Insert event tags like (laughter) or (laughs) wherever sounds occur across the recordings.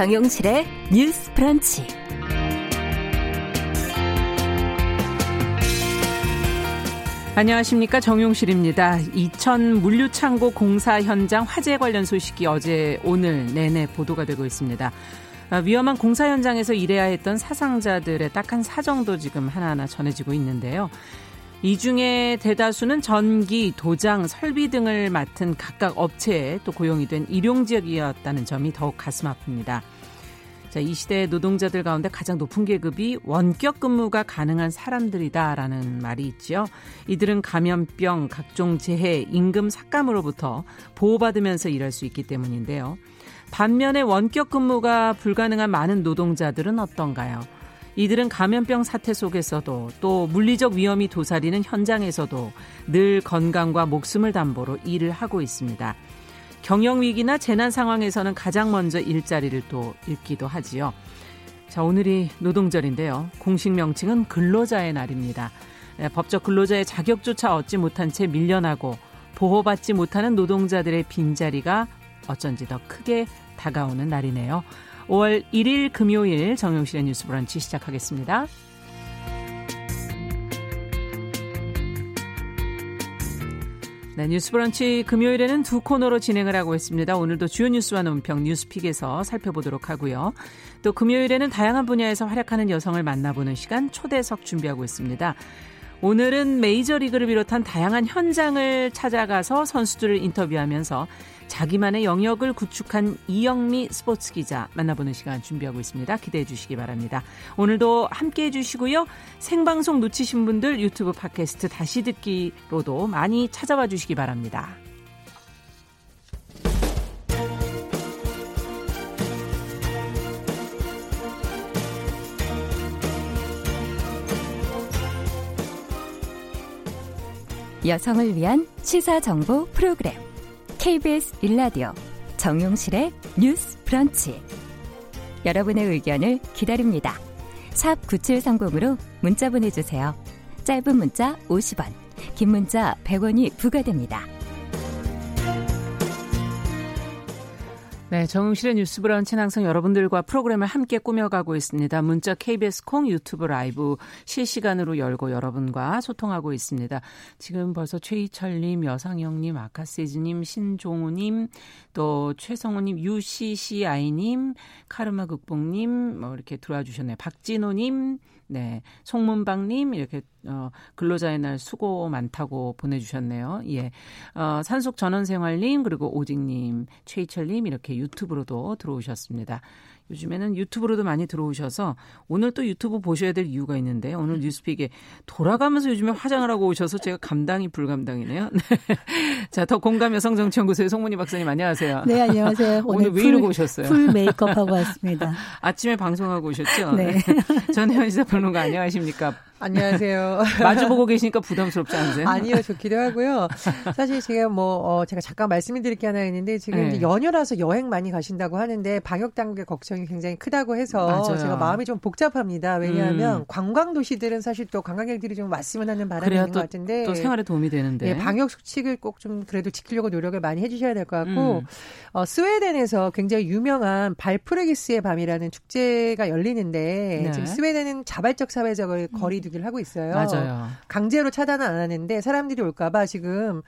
정용실의 뉴스 프런치. 안녕하십니까 정용실입니다. 이천 물류창고 공사 현장 화재 관련 소식이 어제 오늘 내내 보도가 되고 있습니다. 아, 위험한 공사 현장에서 일해야 했던 사상자들의 딱한 사정도 지금 하나하나 전해지고 있는데요. 이 중에 대다수는 전기, 도장, 설비 등을 맡은 각각 업체에 또 고용이 된 일용 지역이었다는 점이 더욱 가슴 아픕니다. 자, 이 시대의 노동자들 가운데 가장 높은 계급이 원격 근무가 가능한 사람들이다라는 말이 있지요. 이들은 감염병, 각종 재해, 임금 삭감으로부터 보호받으면서 일할 수 있기 때문인데요. 반면에 원격 근무가 불가능한 많은 노동자들은 어떤가요? 이들은 감염병 사태 속에서도 또 물리적 위험이 도사리는 현장에서도 늘 건강과 목숨을 담보로 일을 하고 있습니다. 경영 위기나 재난 상황에서는 가장 먼저 일자리를 또 잃기도 하지요. 자, 오늘이 노동절인데요. 공식 명칭은 근로자의 날입니다. 네, 법적 근로자의 자격조차 얻지 못한 채 밀려나고 보호받지 못하는 노동자들의 빈자리가 어쩐지 더 크게 다가오는 날이네요. 5월 1일 금요일 정용실의 뉴스 브런치 시작하겠습니다. 네, 뉴스 브런치 금요일에는 두 코너로 진행을 하고 있습니다. 오늘도 주요 뉴스와 논평 뉴스픽에서 살펴보도록 하고요. 또 금요일에는 다양한 분야에서 활약하는 여성을 만나보는 시간 초대석 준비하고 있습니다. 오늘은 메이저리그를 비롯한 다양한 현장을 찾아가서 선수들을 인터뷰하면서 자기만의 영역을 구축한 이영미 스포츠 기자 만나보는 시간 준비하고 있습니다. 기대해 주시기 바랍니다. 오늘도 함께 해 주시고요. 생방송 놓치신 분들 유튜브 팟캐스트 다시 듣기로도 많이 찾아와 주시기 바랍니다. 여성을 위한 시사 정보 프로그램 KBS 일라디오 정용실의 뉴스 브런치. 여러분의 의견을 기다립니다. 샵 9730으로 문자 보내주세요. 짧은 문자 50원, 긴 문자 100원이 부과됩니다. 네, 정용실의 뉴스 브런치는 항상 여러분들과 프로그램을 함께 꾸며가고 있습니다. 문자 KBS 콩 유튜브 라이브 실시간으로 열고 여러분과 소통하고 있습니다. 지금 벌써 최희철님, 여상영님, 아카세즈님, 신종우님, 또 최성우님, UCCI님, 카르마 극복님, 뭐 이렇게 들어와 주셨네요. 박진호님, 네. 송문방님, 이렇게, 어, 근로자의 날 수고 많다고 보내주셨네요. 예. 어, 산속 전원생활님, 그리고 오직님, 최희철님, 이렇게 유튜브로도 들어오셨습니다. 요즘에는 유튜브로도 많이 들어오셔서 오늘 또 유튜브 보셔야 될 이유가 있는데 오늘 음. 뉴스픽에 돌아가면서 요즘에 화장을 하고 오셔서 제가 감당이 불감당이네요. (laughs) 네. 자, 더 공감 여성 정치연구소의 송문희 박사님 안녕하세요. 네, 안녕하세요. (laughs) 오늘, 오늘 왜 이러고 오셨어요? 풀 메이크업 하고 왔습니다. (laughs) 아침에 방송하고 오셨죠? 네. 네. 전혜원 시사평론가 안녕하십니까? 안녕하세요. (laughs) 마주보고 계시니까 부담스럽지 않으세요? 아니요, 좋기도 하고요. 사실 제가 뭐, 어, 제가 잠깐 말씀을 드릴 게 하나 있는데 지금 네. 연휴라서 여행 많이 가신다고 하는데 방역 당국의 걱정이 굉장히 크다고 해서 맞아요. 제가 마음이 좀 복잡합니다. 왜냐하면 음. 관광 도시들은 사실 또 관광객들이 좀 왔으면 하는 바람이 있는 것 같은데 또 생활에 도움이 되는데 네, 방역 수칙을 꼭 좀 그래도 지키려고 노력을 많이 해주셔야 될 것 같고 음. 어, 스웨덴에서 굉장히 유명한 발프레기스의 밤이라는 축제가 열리는데 네. 지금 스웨덴은 자발적 사회적을 음. 거리 두 기를 하고 있어요. 맞아요. 강제로 차단은 안 하는데 사람들이 올까봐 지금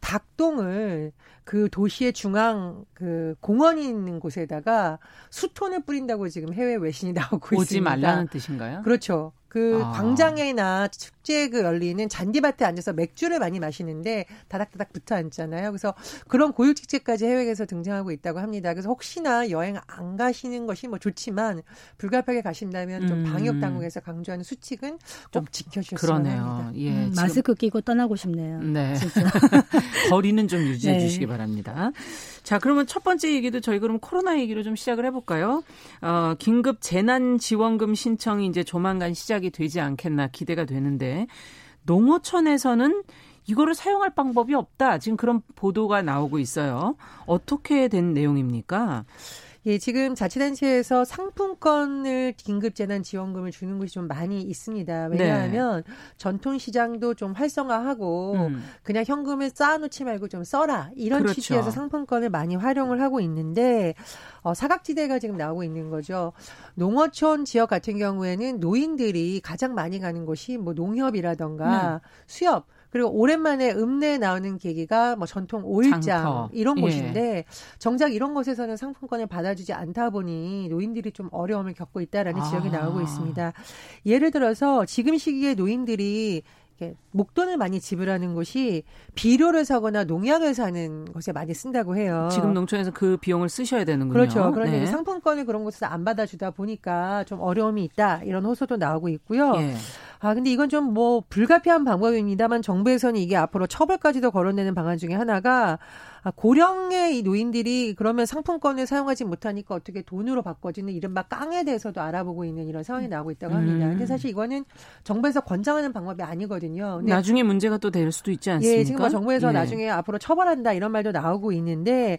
닭똥을 그 도시의 중앙 그 공원이 있는 곳에다가 수톤을 뿌린다고 지금 해외 외신이 (laughs) 나오고 오지 있습니다. 오지 말라는 뜻인가요? 그렇죠. 그 아. 광장에나 축제 그 열리는 잔디밭에 앉아서 맥주를 많이 마시는데 다닥다닥 붙어 앉잖아요. 그래서 그런 고유 축제까지 해외에서 등장하고 있다고 합니다. 그래서 혹시나 여행 안 가시는 것이 뭐 좋지만 불가피하게 가신다면 좀 음. 방역 당국에서 강조하는 수칙은 좀 지켜주셨으면 그러네요. 합니다. 예, 음, 마스크 끼고 떠나고 싶네요. 네. (laughs) 거리는 좀 유지해 네. 주시기 바랍니다. 자, 그러면 첫 번째 얘기도 저희 그럼 코로나 얘기로 좀 시작을 해볼까요? 어, 긴급 재난 지원금 신청이 이제 조만간 시작이 되지 않겠나 기대가 되는데 농어촌에서는 이거를 사용할 방법이 없다. 지금 그런 보도가 나오고 있어요. 어떻게 된 내용입니까? 예, 지금 자치단체에서 상품권을 긴급 재난 지원금을 주는 곳이 좀 많이 있습니다. 왜냐하면 네. 전통 시장도 좀 활성화하고 음. 그냥 현금을 쌓아놓지 말고 좀 써라 이런 그렇죠. 취지에서 상품권을 많이 활용을 하고 있는데 어, 사각지대가 지금 나오고 있는 거죠. 농어촌 지역 같은 경우에는 노인들이 가장 많이 가는 곳이 뭐 농협이라던가 네. 수협 그리고 오랜만에 읍내에 나오는 계기가 뭐 전통 오일장 장터. 이런 예. 곳인데 정작 이런 곳에서는 상품권을 받아주지 않다 보니 노인들이 좀 어려움을 겪고 있다라는 아. 지적이 나오고 있습니다. 예를 들어서 지금 시기에 노인들이 목돈을 많이 지불하는 곳이 비료를 사거나 농약을 사는 곳에 많이 쓴다고 해요. 지금 농촌에서 그 비용을 쓰셔야 되는군요. 그렇죠. 그런데 네. 상품권을 그런 곳에서 안 받아주다 보니까 좀 어려움이 있다 이런 호소도 나오고 있고요. 예. 아, 근데 이건 좀 뭐 불가피한 방법입니다만 정부에서는 이게 앞으로 처벌까지도 거론되는 방안 중에 하나가 아, 고령의 이 노인들이 그러면 상품권을 사용하지 못하니까 어떻게 돈으로 바꿔지는 이른바 깡에 대해서도 알아보고 있는 이런 상황이 나오고 있다고 합니다. 음. 근데 사실 이거는 정부에서 권장하는 방법이 아니거든요. 나중에 문제가 또 될 수도 있지 않습니까? 예, 지금 뭐 정부에서 예. 나중에 앞으로 처벌한다 이런 말도 나오고 있는데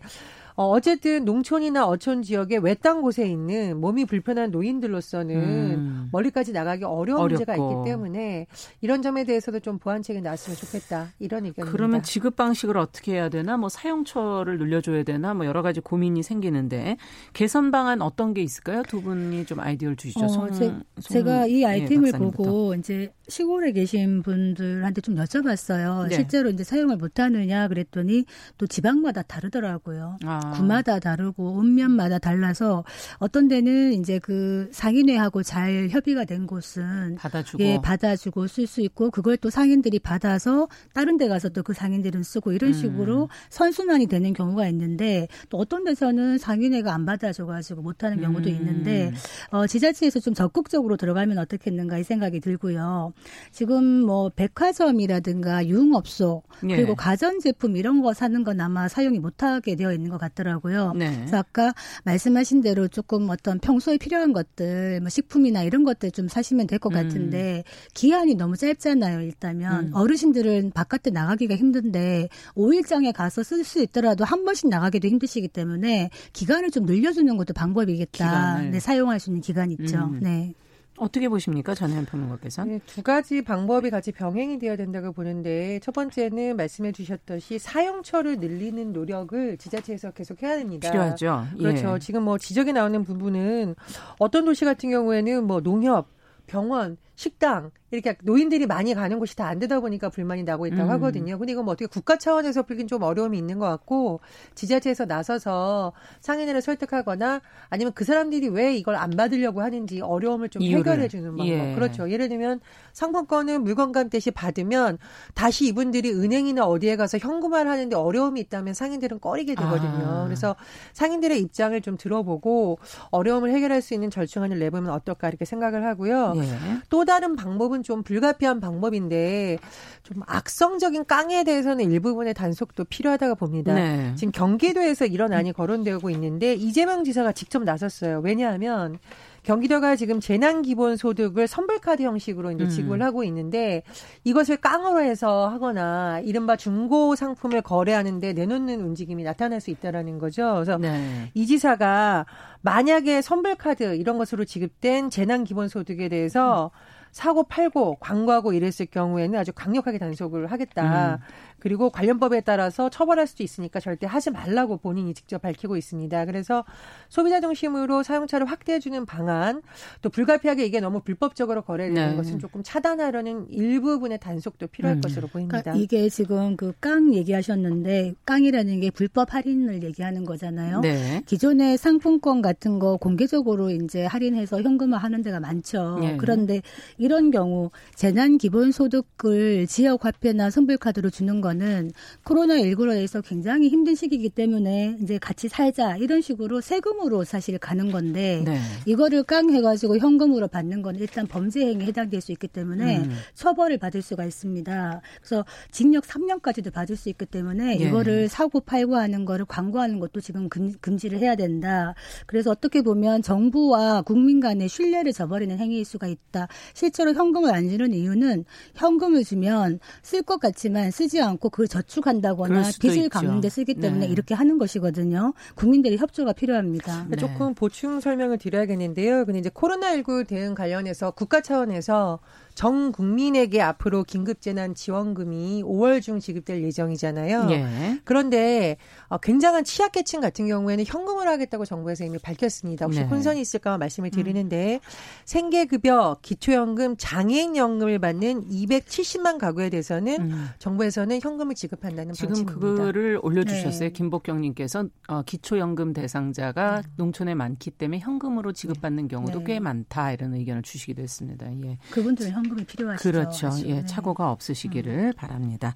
어, 어쨌든 농촌이나 어촌 지역의 외딴 곳에 있는 몸이 불편한 노인들로서는 음. 멀리까지 나가기 어려운 어렵고. 문제가 있기 때문에 이런 점에 대해서도 좀 보완책이 나왔으면 좋겠다 이런 의견입니다. 그러면 지급 방식을 어떻게 해야 되나 뭐 사용처를 늘려줘야 되나 뭐 여러 가지 고민이 생기는데 개선 방안 어떤 게 있을까요? 두 분이 좀 아이디어를 주시죠. 어, 송, 제, 송, 가이 예, 아이템을 예, 보고 이제 시골에 계신 분들한테 좀 여쭤봤어요. 네. 실제로 이제 사용을 못하느냐 그랬더니 또 지방마다 다르더라고요. 아. 구마다 다르고 읍면마다 달라서 어떤 데는 이제 그 상인회하고 잘 협의가 된 곳은 받아주고 예 받아주고 쓸 수 있고 그걸 또 상인들이 받아서 다른 데 가서 또 그 상인들은 쓰고 이런 음. 식으로 음. 선순환이 되는 경우가 있는데 또 어떤 데서는 상인회가 안 받아줘 가지고 못 하는 경우도 음. 있는데 어, 지자체에서 좀 적극적으로 들어가면 어떻겠는가 이 생각이 들고요. 지금 뭐 백화점이라든가 유흥업소 예. 그리고 가전제품 이런 거 사는 건 아마 사용이 못하게 되어 있는 것 같 더라고요. 네. 그래서 아까 말씀하신 대로 조금 어떤 평소에 필요한 것들 뭐 식품이나 이런 것들 좀 사시면 될것 음. 같은데 기한이 너무 짧잖아요. 일단은 음. 어르신들은 바깥에 나가기가 힘든데 5일장에 가서 쓸 수 있더라도 한 번씩 나가기도 힘드시기 때문에 기간을 좀 늘려주는 것도 방법이겠다. 네, 사용할 수 있는 기간 있죠. 음. 네. 어떻게 보십니까, 전현 평론가께서? 네, 두 가지 방법이 같이 병행이 되어야 된다고 보는데 첫 번째는 말씀해 주셨듯이 사용처를 늘리는 노력을 지자체에서 계속 해야 됩니다. 필요하죠. 그렇죠. 예. 지금 뭐 지적이 나오는 부분은 어떤 도시 같은 경우에는 뭐 농협, 병원, 식당 이렇게 노인들이 많이 가는 곳이 다 안 되다 보니까 불만이 나고 있다고 음. 하거든요. 근데 이건 뭐 어떻게 국가 차원에서 풀긴 좀 어려움이 있는 것 같고 지자체에서 나서서 상인회를 설득하거나 아니면 그 사람들이 왜 이걸 안 받으려고 하는지 어려움을 좀 해결해 주는 방법. 예. 그렇죠. 예를 들면 상품권을 물건감 대시 받으면 다시 이분들이 은행이나 어디에 가서 현금화를 하는데 어려움이 있다면 상인들은 꺼리게 되거든요. 아. 그래서 상인들의 입장을 좀 들어보고 어려움을 해결할 수 있는 절충안을 내보면 어떨까 이렇게 생각을 하고요. 예. 또 다른 방법은 좀 불가피한 방법인데 좀 악성적인 깡에 대해서는 일부분의 단속도 필요하다고 봅니다. 네. 지금 경기도에서 이런 안이 거론되고 있는데 이재명 지사가 직접 나섰어요. 왜냐하면 경기도가 지금 재난 기본 소득을 선불 카드 형식으로 이제 음. 지급을 음. 하고 있는데 이것을 깡으로 해서 하거나 이른바 중고 상품을 거래하는데 내놓는 움직임이 나타날 수 있다라는 거죠. 그래서 네. 이 지사가 만약에 선불 카드 이런 것으로 지급된 재난 기본 소득에 대해서 음. 사고 팔고 광고하고 이랬을 경우에는 아주 강력하게 단속을 하겠다. 음. 그리고 관련법에 따라서 처벌할 수도 있으니까 절대 하지 말라고 본인이 직접 밝히고 있습니다. 그래서 소비자 중심으로 사용차를 확대해주는 방안, 또 불가피하게 이게 너무 불법적으로 거래되는 네. 것은 조금 차단하려는 일부분의 단속도 필요할 음. 것으로 보입니다. 그러니까 이게 지금 그 깡 얘기하셨는데 깡이라는 게 불법 할인을 얘기하는 거잖아요. 네. 기존의 상품권 같은 거 공개적으로 이제 할인해서 현금화 하는 데가 많죠. 네. 그런데 이런 경우 재난 기본 소득을 지역 화폐나 선불카드로 주는 거 거는 코로나19로 해서 굉장히 힘든 시기이기 때문에 이제 같이 살자 이런 식으로 세금으로 사실 가는 건데 네. 이거를 깡 해가지고 현금으로 받는 건 일단 범죄 행위에 해당될 수 있기 때문에 음. 처벌을 받을 수가 있습니다. 그래서 징역 3년까지도 받을 수 있기 때문에 예. 이거를 사고 팔고 하는 거를 광고하는 것도 지금 금, 금지를 해야 된다. 그래서 어떻게 보면 정부와 국민 간의 신뢰를 저버리는 행위일 수가 있다. 실제로 현금을 안 주는 이유는 현금을 주면 쓸 것 같지만 쓰지 않고 않고 그걸 저축한다거나 빚을 갚는 데 쓰기 때문에 네. 이렇게 하는 것이거든요. 국민들의 협조가 필요합니다. 네. 조금 보충 설명을 드려야겠는데요. 근데 이제 코로나19 대응 관련해서 국가 차원에서 전 국민에게 앞으로 긴급재난 지원금이 5월 중 지급될 예정이잖아요. 예. 그런데 어, 굉장한 취약계층 같은 경우에는 현금을 하겠다고 정부에서 이미 밝혔습니다. 혹시 네. 혼선이 있을까 말씀을 음. 드리는데 음. 생계급여, 기초연금, 장애인연금을 받는 270만 가구에 대해서는 음. 정부에서는 현금을 지급한다는 지금 방침입니다. 그거를 올려주셨어요. 네. 김복경님께서 어, 기초연금 대상자가 음. 농촌에 많기 때문에 현금으로 지급받는 경우도 네. 꽤 많다 이런 의견을 주시기도 했습니다. 예. 그분들은 현금이 필요하시죠. 그렇죠. 예, 네. 착오가 없으시기를 음. 바랍니다.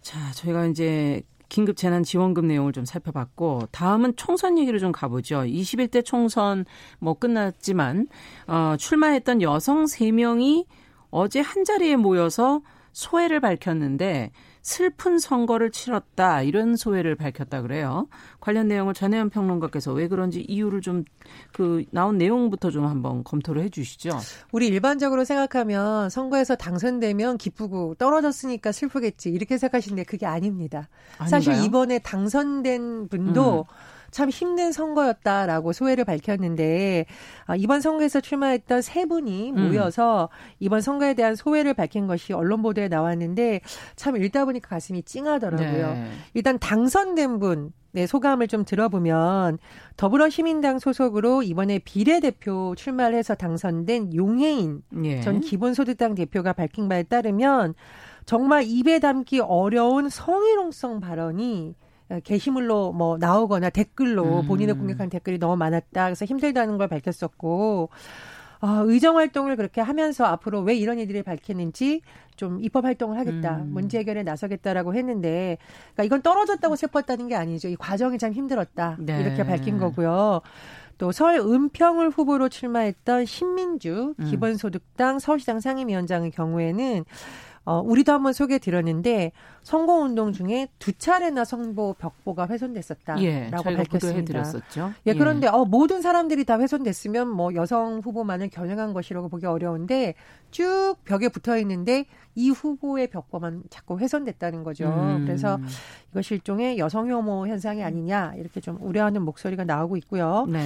자, 저희가 이제 긴급 재난 지원금 내용을 좀 살펴봤고 다음은 총선 얘기를 좀 가보죠. 21대 총선 뭐 끝났지만 어 출마했던 여성 3명이 어제 한 자리에 모여서 소회를 밝혔는데 슬픈 선거를 치렀다 이런 소회를 밝혔다 그래요. 관련 내용을 전혜연 평론가께서 왜 그런지 이유를 좀 그 나온 내용부터 좀 한번 검토를 해주시죠. 우리 일반적으로 생각하면 선거에서 당선되면 기쁘고 떨어졌으니까 슬프겠지 이렇게 생각하시는데 그게 아닙니다. 아닌가요? 사실 이번에 당선된 분도 음. 참 힘든 선거였다라고 소회를 밝혔는데 아, 이번 선거에서 출마했던 세 분이 음. 모여서 음. 이번 선거에 대한 소회를 밝힌 것이 언론 보도에 나왔는데 참 읽다 보니까 가슴이 찡하더라고요. 네. 일단 당선된 분 네, 소감을 좀 들어보면 더불어시민당 소속으로 이번에 비례대표 출마를 해서 당선된 용해인 예. 전 기본소득당 대표가 밝힌 바에 따르면 정말 입에 담기 어려운 성희롱성 발언이 게시물로 뭐 나오거나 댓글로 음. 본인을 공격한 댓글이 너무 많았다. 그래서 힘들다는 걸 밝혔었고 어, 의정 활동을 그렇게 하면서 앞으로 왜 이런 일들이 밝히는지 좀 입법 활동을 하겠다, 음. 문제 해결에 나서겠다라고 했는데, 그러니까 이건 떨어졌다고 슬펐다는 게 아니죠. 이 과정이 참 힘들었다 네. 이렇게 밝힌 거고요. 또 서울 은평을 후보로 출마했던 신민주 음. 기본소득당 서울시장 상임위원장의 경우에는 어, 우리도 한번 소개해 드렸는데 선거 운동 중에 두 차례나 선거 벽보가 훼손됐었다라고 예, 밝혔습니다. 예, 그런데 예. 어, 모든 사람들이 다 훼손됐으면 뭐 여성 후보만을 겨냥한 것이라고 보기 어려운데 쭉 벽에 붙어 있는데 이 후보의 벽보만 자꾸 훼손됐다는 거죠. 음. 그래서 이것이 일종의 여성 혐오 현상이 아니냐 이렇게 좀 우려하는 목소리가 나오고 있고요. 네.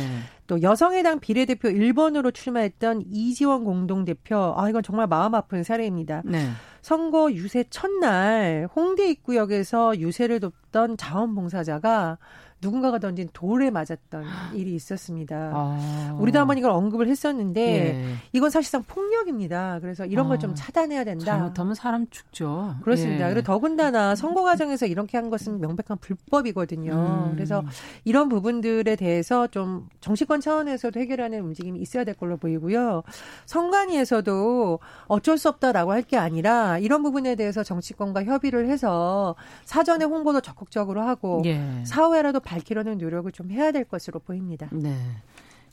또 여성의당 비례대표 1번으로 출마했던 이지원 공동대표 아 이건 정말 마음 아픈 사례입니다. 네. 선거 유세 첫날 홍대 입구역에서 유세를 돕던 자원봉사자가 누군가가 던진 돌에 맞았던 일이 있었습니다. 아. 우리도 한번 이걸 언급을 했었는데 예. 이건 사실상 폭력입니다. 그래서 이런 걸좀 아. 차단해야 된다. 잘못하면 사람 죽죠. 그렇습니다. 예. 그리고 더군다나 선거 과정에서 이렇게 한 것은 명백한 불법이거든요. 음. 그래서 이런 부분들에 대해서 좀 정치권 차원에서도 해결하는 움직임이 있어야 될 걸로 보이고요. 선관위에서도 어쩔 수 없다라고 할 게 아니라 이런 부분에 대해서 정치권과 협의를 해서 사전에 홍보도 적극적으로 하고 예. 사후에라도 밝히려는 노력을 좀 해야 될 것으로 보입니다. 네.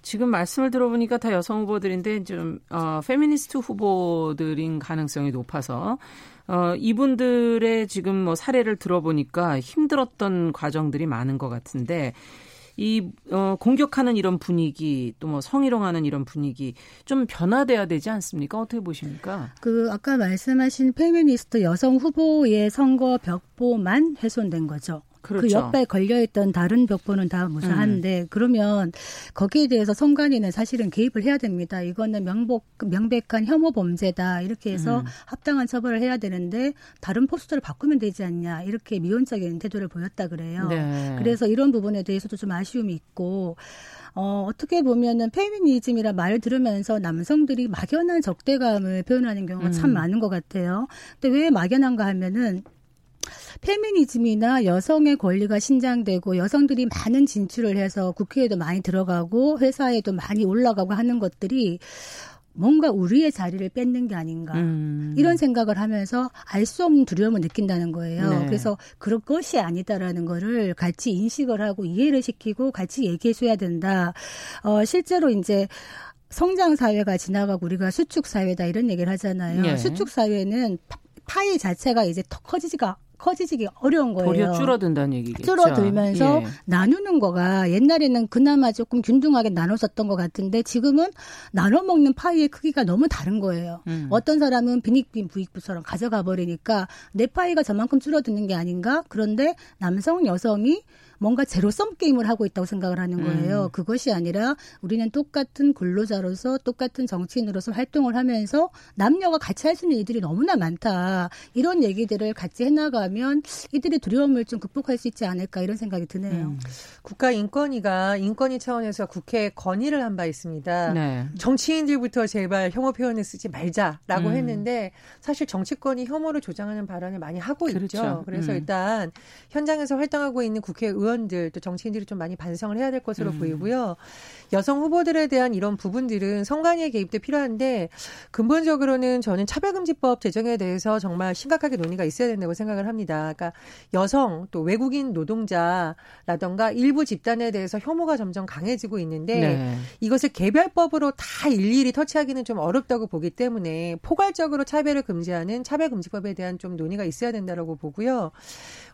지금 말씀을 들어보니까 다 여성 후보들인데 좀 어, 페미니스트 후보들인 가능성이 높아서 어, 이분들의 지금 뭐 사례를 들어보니까 힘들었던 과정들이 많은 것 같은데 이 어, 공격하는 이런 분위기 또 뭐 성희롱하는 이런 분위기 좀 변화돼야 되지 않습니까? 어떻게 보십니까? 그 아까 말씀하신 페미니스트 여성 후보의 선거 벽보만 훼손된 거죠. 그 그렇죠. 그 옆에 걸려있던 다른 벽보는 다 무사한데 음. 그러면 거기에 대해서 선관위는 사실은 개입을 해야 됩니다. 이거는 명복 명백한 혐오 범죄다 이렇게 해서 음. 합당한 처벌을 해야 되는데 다른 포스터를 바꾸면 되지 않냐 이렇게 미온적인 태도를 보였다 그래요. 네. 그래서 이런 부분에 대해서도 좀 아쉬움이 있고 어, 어떻게 보면은 페미니즘이라 말을 들으면서 남성들이 막연한 적대감을 표현하는 경우가 음. 참 많은 것 같아요. 근데 왜 막연한가 하면은 페미니즘이나 여성의 권리가 신장되고 여성들이 많은 진출을 해서 국회에도 많이 들어가고 회사에도 많이 올라가고 하는 것들이 뭔가 우리의 자리를 뺏는 게 아닌가 음. 이런 생각을 하면서 알 수 없는 두려움을 느낀다는 거예요. 네. 그래서 그런 것이 아니다라는 거를 같이 인식을 하고 이해를 시키고 같이 얘기해 줘야 된다. 어 실제로 이제 성장 사회가 지나가고 우리가 수축 사회다 이런 얘기를 하잖아요. 네. 수축 사회는 파이 자체가 이제 더 커지지가 커지기 어려운 거예요. 도리어 줄어든다는 얘기겠죠. 줄어들면서 예. 나누는 거가 옛날에는 그나마 조금 균등하게 나눠졌던 것 같은데 지금은 나눠 먹는 파이의 크기가 너무 다른 거예요. 음. 어떤 사람은 비닉빈 부익부처럼 가져가 버리니까 내 파이가 저만큼 줄어드는 게 아닌가? 그런데 남성 여성이 뭔가 제로섬 게임을 하고 있다고 생각을 하는 거예요. 음. 그것이 아니라 우리는 똑같은 근로자로서 똑같은 정치인으로서 활동을 하면서 남녀가 같이 할 수 있는 일들이 너무나 많다. 이런 얘기들을 같이 해나가면 이들의 두려움을 좀 극복할 수 있지 않을까 이런 생각이 드네요. 음. 국가인권위가 인권위 차원에서 국회에 건의를 한 바 있습니다. 네. 정치인들부터 제발 혐오 표현을 쓰지 말자라고 음. 했는데 사실 정치권이 혐오를 조장하는 발언을 많이 하고 그렇죠. 있죠. 그래서 음. 일단 현장에서 활동하고 있는 국회의원 의원들 또 정치인들이 좀 많이 반성을 해야 될 것으로 음. 보이고요. 여성 후보들에 대한 이런 부분들은 성관위의 개입도 필요한데 근본적으로는 저는 차별금지법 제정에 대해서 정말 심각하게 논의가 있어야 된다고 생각을 합니다. 그러니까 여성 또 외국인 노동자라던가 일부 집단에 대해서 혐오가 점점 강해지고 있는데 네. 이것을 개별법으로 다 일일이 터치하기는 좀 어렵다고 보기 때문에 포괄적으로 차별을 금지하는 차별금지법에 대한 좀 논의가 있어야 된다라고 보고요.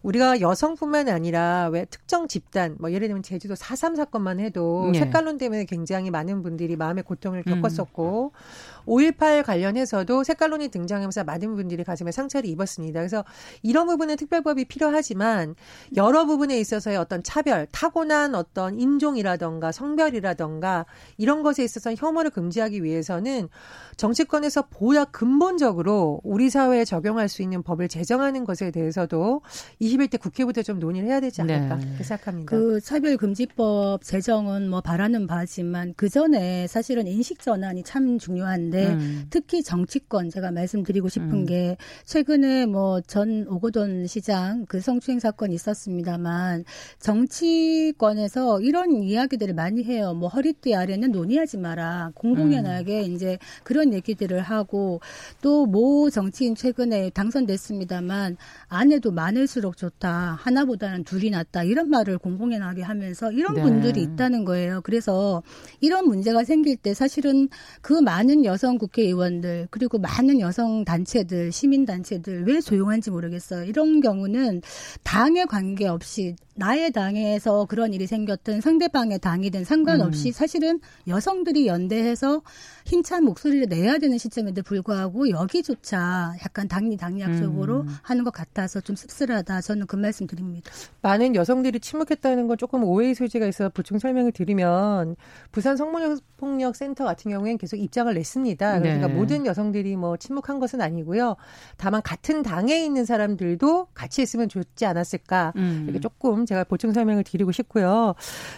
우리가 여성뿐만 아니라 왜 특정 집단 뭐 예를 들면 제주도 4.3 사건만 해도 네. 색깔론 때문에 굉장히 많은 분들이 마음의 고통을 음. 겪었었고 음. 5.18 관련해서도 색깔론이 등장하면서 많은 분들이 가슴에 상처를 입었습니다. 그래서 이런 부분은 특별법이 필요하지만 여러 부분에 있어서의 어떤 차별, 타고난 어떤 인종이라던가 성별이라던가 이런 것에 있어서 혐오를 금지하기 위해서는 정치권에서 보다 근본적으로 우리 사회에 적용할 수 있는 법을 제정하는 것에 대해서도 21대 국회부터 좀 논의를 해야 되지 않을까 네. 생각합니다. 그 차별금지법 제정은 뭐 바라는 바지만 그 전에 사실은 인식 전환이 참 중요한데 음. 특히 정치권 제가 말씀드리고 싶은 음. 게 최근에 뭐 전 오고돈 시장 그 성추행 사건이 있었습니다만 정치권에서 이런 이야기들을 많이 해요. 뭐 허리띠 아래는 논의하지 마라. 공공연하게 음. 이제 그런 얘기들을 하고 또 모 정치인 최근에 당선됐습니다만 아내도 많을수록 좋다. 하나보다는 둘이 낫다. 이런 말을 공공연하게 하면서 이런 네. 분들이 있다는 거예요. 그래서 이런 문제가 생길 때 사실은 그 많은 여성 여성 국회의원들 그리고 많은 여성 단체들 시민 단체들 왜 조용한지 모르겠어요. 이런 경우는 당에 관계없이 나의 당에서 그런 일이 생겼든 상대방의 당이든 상관없이 음. 사실은 여성들이 연대해서 힘찬 목소리를 내야 되는 시점에도 불구하고 여기조차 약간 당리 당략적으로 음. 하는 것 같아서 좀 씁쓸하다. 저는 그 말씀 드립니다. 많은 여성들이 침묵했다는 건 조금 오해의 소지가 있어 보충 설명을 드리면 부산 성폭력 센터 같은 경우에는 계속 입장을 냈습니다. 그러니까 네. 모든 여성들이 뭐 침묵한 것은 아니고요. 다만 같은 당에 있는 사람들도 같이 있으면 좋지 않았을까. 음. 이렇게 조금 제가 보충 설명을 드리고 싶고요.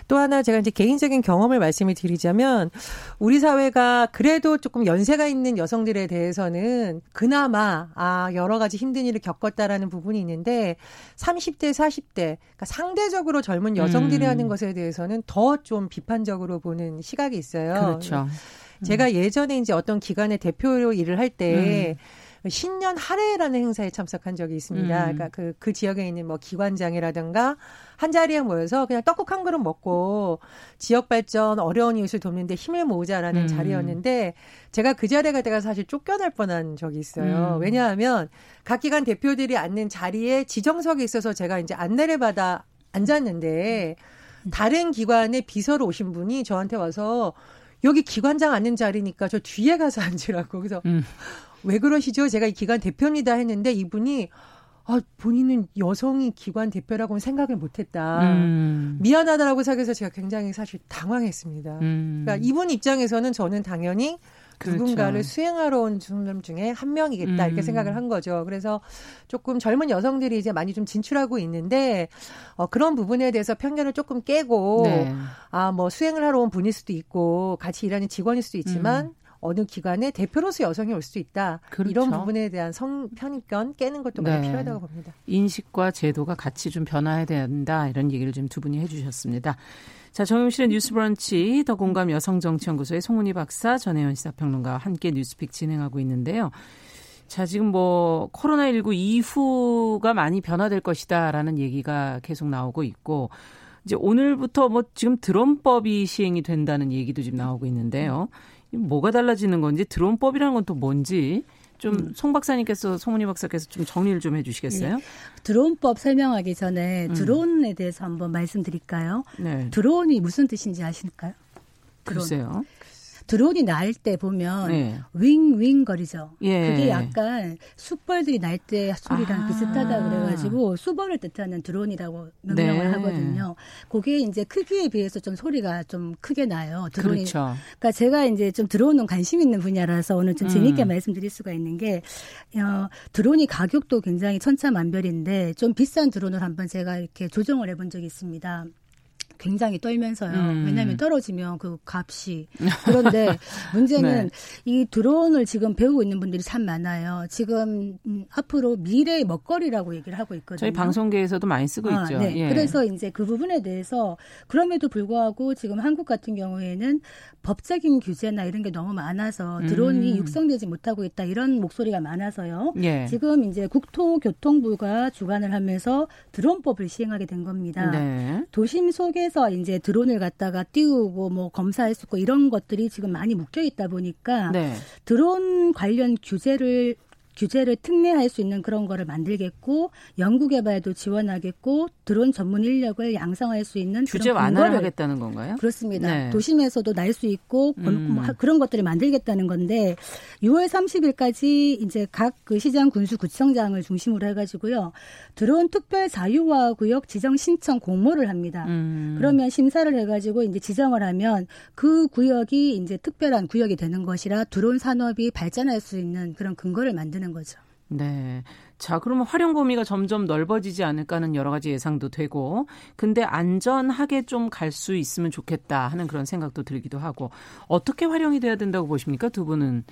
또 하나 제가 이제 개인적인 경험을 말씀을 드리자면 우리 사회가 그래도 조금 연세가 있는 여성들에 대해서는 그나마 아 여러 가지 힘든 일을 겪었다라는 부분이 있는데 30대 40대 그러니까 상대적으로 젊은 여성들이 음. 하는 것에 대해서는 더 좀 비판적으로 보는 시각이 있어요. 그렇죠. 제가 예전에 이제 어떤 기관의 대표로 일을 할때 음. 신년 할애라는 행사에 참석한 적이 있습니다. 음. 그러니까 그, 그 지역에 있는 뭐 기관장이라든가 한 자리에 모여서 그냥 떡국 한 그릇 먹고 지역 발전 어려운 이웃을 돕는데 힘을 모으자라는 음. 자리였는데 제가 그 자리에 가다가 사실 쫓겨날 뻔한 적이 있어요. 음. 왜냐하면 각 기관 대표들이 앉는 자리에 지정석이 있어서 제가 이제 안내를 받아 앉았는데 다른 기관의 비서로 오신 분이 저한테 와서 여기 기관장 앉는 자리니까 저 뒤에 가서 (laughs) 앉으라고. 그래서 음. 왜 그러시죠? 제가 이 기관 대표입니다 했는데 이분이 아, 본인은 여성이 기관 대표라고는 생각을 못했다. 음. 미안하다라고 생각해서 제가 굉장히 사실 당황했습니다. 음. 그러니까 이분 입장에서는 저는 당연히 그렇죠. 누군가를 수행하러 온 사람 중에 한 명이겠다 음. 이렇게 생각을 한 거죠. 그래서 조금 젊은 여성들이 이제 많이 좀 진출하고 있는데 어, 그런 부분에 대해서 편견을 조금 깨고 네. 아뭐 수행을 하러 온 분일 수도 있고 같이 일하는 직원일 수도 있지만 음. 어느 기관에 대표로서 여성이 올 수 있다. 그렇죠. 이런 부분에 대한 성 편견 깨는 것도 많이 네. 필요하다고 봅니다. 인식과 제도가 같이 좀 변화해야 된다. 이런 얘기를 좀두 분이 해주셨습니다. 자, 정용실의 뉴스브런치 더 공감 여성정치연구소의 송은희 박사, 전혜연 시사평론가와 함께 뉴스픽 진행하고 있는데요. 자, 지금 뭐 코로나19 이후가 많이 변화될 것이다라는 얘기가 계속 나오고 있고 이제 오늘부터 뭐 지금 드론법이 시행이 된다는 얘기도 지금 나오고 있는데요. 뭐가 달라지는 건지 드론법이라는 건 또 뭔지 좀송 박사님께서 송은희 박사께서 좀 정리를 좀 해주시겠어요? 네. 드론법 설명하기 전에 음. 드론에 대해서 한번 말씀드릴까요? 네. 드론이 무슨 뜻인지 아실까요? 드론. 글쎄요. 드론이 날 때 보면 네. 윙윙 거리죠. 예. 그게 약간 숯벌들이 날 때 소리랑 아. 비슷하다 그래가지고 수벌을 뜻하는 드론이라고 명명을 네. 하거든요. 그게 이제 크기에 비해서 좀 소리가 좀 크게 나요. 드론이. 그렇죠. 그러니까 제가 이제 좀 드론은 관심 있는 분야라서 오늘 좀 재미있게 음. 말씀드릴 수가 있는 게 어, 드론이 가격도 굉장히 천차만별인데 좀 비싼 드론을 한번 제가 이렇게 조정을 해본 적이 있습니다. 굉장히 떨면서요. 음. 왜냐하면 떨어지면 그 값이 그런데 (laughs) 문제는 네. 이 드론을 지금 배우고 있는 분들이 참 많아요. 지금 음, 앞으로 미래의 먹거리라고 얘기를 하고 있거든요. 저희 방송계에서도 많이 쓰고 아, 있죠. 네. 예. 그래서 이제 그 부분에 대해서 그럼에도 불구하고 지금 한국 같은 경우에는 법적인 규제나 이런 게 너무 많아서 드론이 음. 육성되지 못하고 있다 이런 목소리가 많아서요. 예. 지금 이제 국토교통부가 주관을 하면서 드론법을 시행하게 된 겁니다. 네. 도심 속에 서 이제 드론을 갖다가 띄우고 뭐 검사할 수 있고 이런 것들이 지금 많이 묶여 있다 보니까 네. 드론 관련 규제를 규제를 특례할 수 있는 그런 거를 만들겠고 연구 개발도 지원하겠고 드론 전문 인력을 양성할 수 있는 규제 완화를 하겠다는 건가요? 그렇습니다. 네. 도심에서도 날 수 있고 음. 뭐 그런 것들을 만들겠다는 건데 6월 30일까지 이제 각 그 시장 군수 구청장을 중심으로 해가지고요 드론 특별 자유화 구역 지정 신청 공모를 합니다. 음. 그러면 심사를 해가지고 이제 지정을 하면 그 구역이 이제 특별한 구역이 되는 것이라 드론 산업이 발전할 수 있는 그런 근거를 만드는 있는 거죠. 네. 자, 그러면 활용 범위가 점점 넓어지지 않을까 하는 여러 가지 예상도 되고, 근데 안전하게 좀 갈 수 있으면 좋겠다 하는 그런 생각도 들기도 하고, 어떻게 활용이 돼야 된다고 보십니까? 두 분은?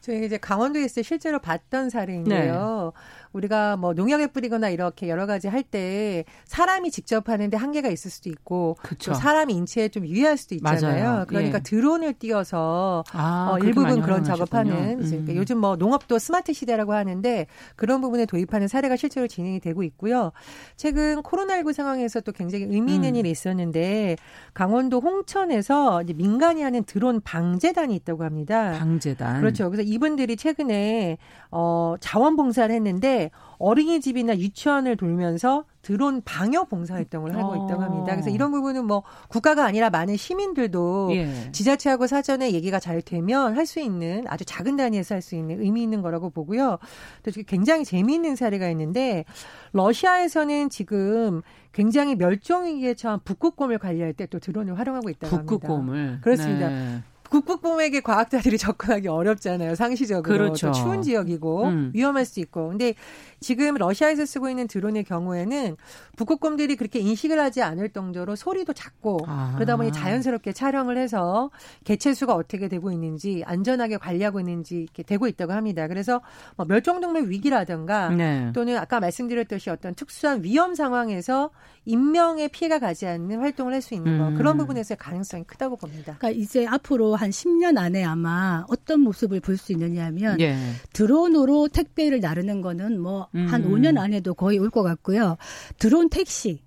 저희 이제 강원도에 있을 때 실제로 봤던 사례인데요. 네. 우리가 뭐 농약을 뿌리거나 이렇게 여러 가지 할 때 사람이 직접 하는데 한계가 있을 수도 있고 또 사람이 인체에 좀 유의할 수도 있잖아요. 맞아요. 그러니까 예. 드론을 띄워서 아, 어, 일부분 그런 작업하는 음. 그러니까 요즘 뭐 농업도 스마트 시대라고 하는데 그런 부분에 도입하는 사례가 실제로 진행이 되고 있고요. 최근 코로나19 상황에서 또 굉장히 의미 있는 음. 일이 있었는데 강원도 홍천에서 이제 민간이 하는 드론 방재단이 있다고 합니다. 방재단. 그렇죠. 그래서 이분들이 최근에 어 자원봉사를 했는데 어린이집이나 유치원을 돌면서 드론 방역 봉사 활동을 하고 어. 있다고 합니다. 그래서 이런 부분은 뭐 국가가 아니라 많은 시민들도 예. 지자체하고 사전에 얘기가 잘 되면 할 수 있는 아주 작은 단위에서 할 수 있는 의미 있는 거라고 보고요. 또 굉장히 재미있는 사례가 있는데 러시아에서는 지금 굉장히 멸종 위기에 처한 북극곰을 관리할 때 또 드론을 활용하고 있다고 합니다. 북극곰을 그렇습니다. 네. 북극곰에게 과학자들이 (laughs) 접근하기 어렵잖아요. 상시적으로. 그렇죠. 추운 지역이고 음. 위험할 수 있고. 근데 지금 러시아에서 쓰고 있는 드론의 경우에는 북극곰들이 그렇게 인식을 하지 않을 정도로 소리도 작고 아. 그러다 보니 자연스럽게 촬영을 해서 개체 수가 어떻게 되고 있는지 안전하게 관리하고 있는지 이렇게 되고 있다고 합니다. 그래서 뭐 멸종동물 위기라든가 네. 또는 아까 말씀드렸듯이 어떤 특수한 위험 상황에서 인명의 피해가 가지 않는 활동을 할 수 있는 거 음. 그런 부분에서의 가능성이 크다고 봅니다. 그러니까 이제 앞으로 한 10년 안에 아마 어떤 모습을 볼 수 있느냐면 예. 드론으로 택배를 나르는 거는 뭐한 5년 음. 안에도 거의 올 것 같고요. 드론 택시.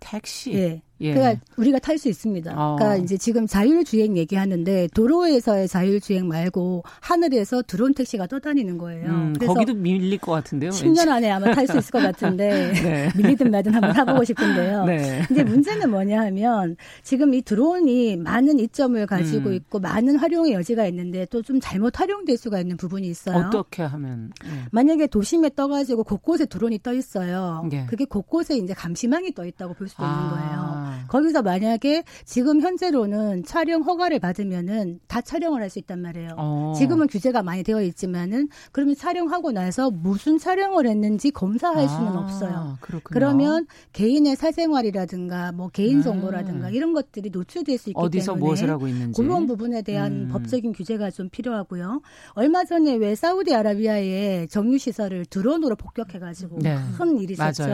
택시. 예. 예. 그러니까 우리가 탈 수 있습니다. 어. 그러니까 이제 지금 자율주행 얘기하는데 도로에서의 자율주행 말고 하늘에서 드론 택시가 떠다니는 거예요. 음, 그래서 거기도 밀릴 것 같은데요. 10년 안에 아마 탈 수 있을 것 같은데 (laughs) 네. 밀리든 말든 한번 타보고 싶은데요. 네. 근데 문제는 뭐냐 하면 지금 이 드론이 많은 이점을 가지고 음. 있고 많은 활용의 여지가 있는데 또 좀 잘못 활용될 수가 있는 부분이 있어요. 어떻게 하면? 네. 만약에 도심에 떠가지고 곳곳에 드론이 떠 있어요. 네. 그게 곳곳에 이제 감시망이 떠 있다고 볼 수도 아. 있는 거예요. 거기서 만약에 지금 현재로는 촬영 허가를 받으면은 다 촬영을 할 수 있단 말이에요. 어. 지금은 규제가 많이 되어 있지만은 그러면 촬영하고 나서 무슨 촬영을 했는지 검사할 수는 아, 없어요. 그렇군요. 그러면 개인의 사생활이라든가 뭐 개인 정보라든가 음. 이런 것들이 노출될 수 있기 어디서 때문에 무엇을 하고 있는지 그런 부분에 대한 음. 법적인 규제가 좀 필요하고요. 얼마 전에 왜 사우디아라비아의 정유 시설을 드론으로 폭격해가지고 네. 큰 일이 있었죠.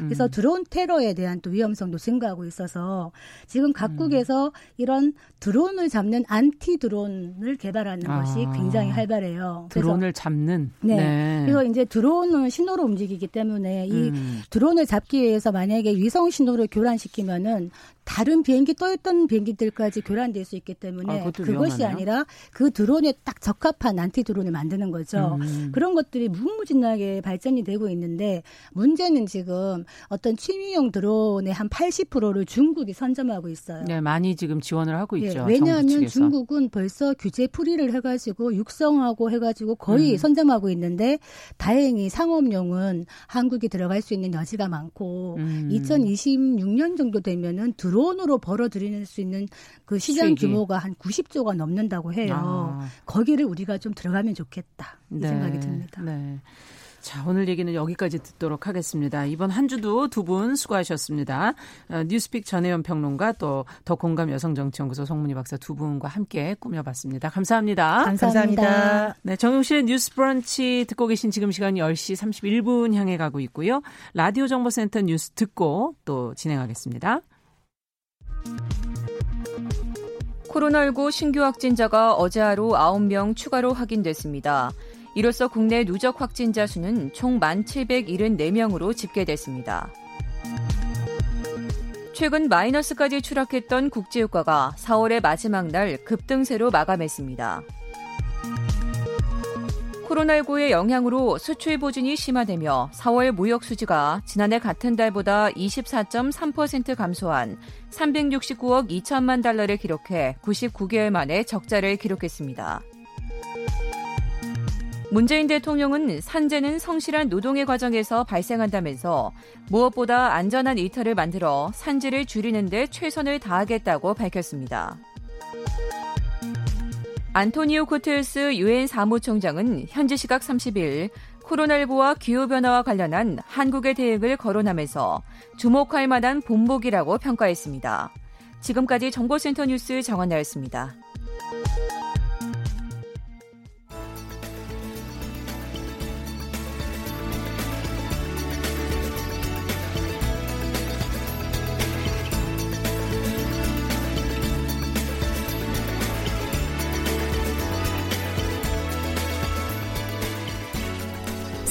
음. 그래서 드론 테러에 대한 또 위험성도 증가하고 있어서. 있어서 지금 각국에서 음. 이런 드론을 잡는 안티 드론을 개발하는 아. 것이 굉장히 활발해요. 드론을 잡는. 네. 네. 그래서 이제 드론은 신호로 움직이기 때문에 이 음. 드론을 잡기 위해서 만약에 위성 신호를 교란시키면은 다른 비행기 떠 있던 비행기들까지 교란될 수 있기 때문에 아, 그것이 위험하네요. 아니라 그 드론에 딱 적합한 안티 드론을 만드는 거죠. 음. 그런 것들이 무궁무진하게 발전이 되고 있는데 문제는 지금 어떤 취미용 드론의 한 80%를 중국이 선점하고 있어요. 네, 많이 지금 지원을 하고 예, 있죠. 정부 왜냐하면. 중국은 벌써 규제 풀이를 해가지고 육성하고 해가지고 거의 음. 선점하고 있는데 다행히 상업용은 한국이 들어갈 수 있는 여지가 많고 음. 2026년 정도 되면은 드론 으로 벌어들일 수 있는 그 시장 수익이. 규모가 한 90조가 넘는다고 해요. 아. 거기를 우리가 좀 들어가면 좋겠다 이 생각이 듭니다. 네. 자, 오늘 얘기는 여기까지 듣도록 하겠습니다. 이번 한 주도 두 분 수고하셨습니다. 어, 뉴스픽 전혜연 평론가 또 더 공감 여성정치연구소 송문희 박사 두 분과 함께 꾸며봤습니다. 감사합니다. 감사합니다. 감사합니다. 네, 정용실의 뉴스 브런치 듣고 계신 지금 시간이 10시 31분 향해 가고 있고요. 라디오 정보센터 뉴스 듣고 또 진행하겠습니다. 코로나19 신규 확진자가 어제 하루 9명 추가로 확인됐습니다. 이로써 국내 누적 확진자 수는 총 1,774명으로 집계됐습니다. 최근 마이너스까지 추락했던 국제유가가 4월의 마지막 날 급등세로 마감했습니다. 코로나19의 영향으로 수출 보진이 심화되며 4월 무역 수지가 지난해 같은 달보다 24.3% 감소한 369억 2천만 달러를 기록해 99개월 만에 적자를 기록했습니다. 문재인 대통령은 산재는 성실한 노동의 과정에서 발생한다면서 무엇보다 안전한 일터를 만들어 산재를 줄이는 데 최선을 다하겠다고 밝혔습니다. 안토니오 구테르스 유엔 사무총장은 현지 시각 30일 코로나19와 기후변화와 관련한 한국의 대응을 거론하면서 주목할 만한 본보기라고 평가했습니다. 지금까지 정보센터 뉴스 정원나였습니다.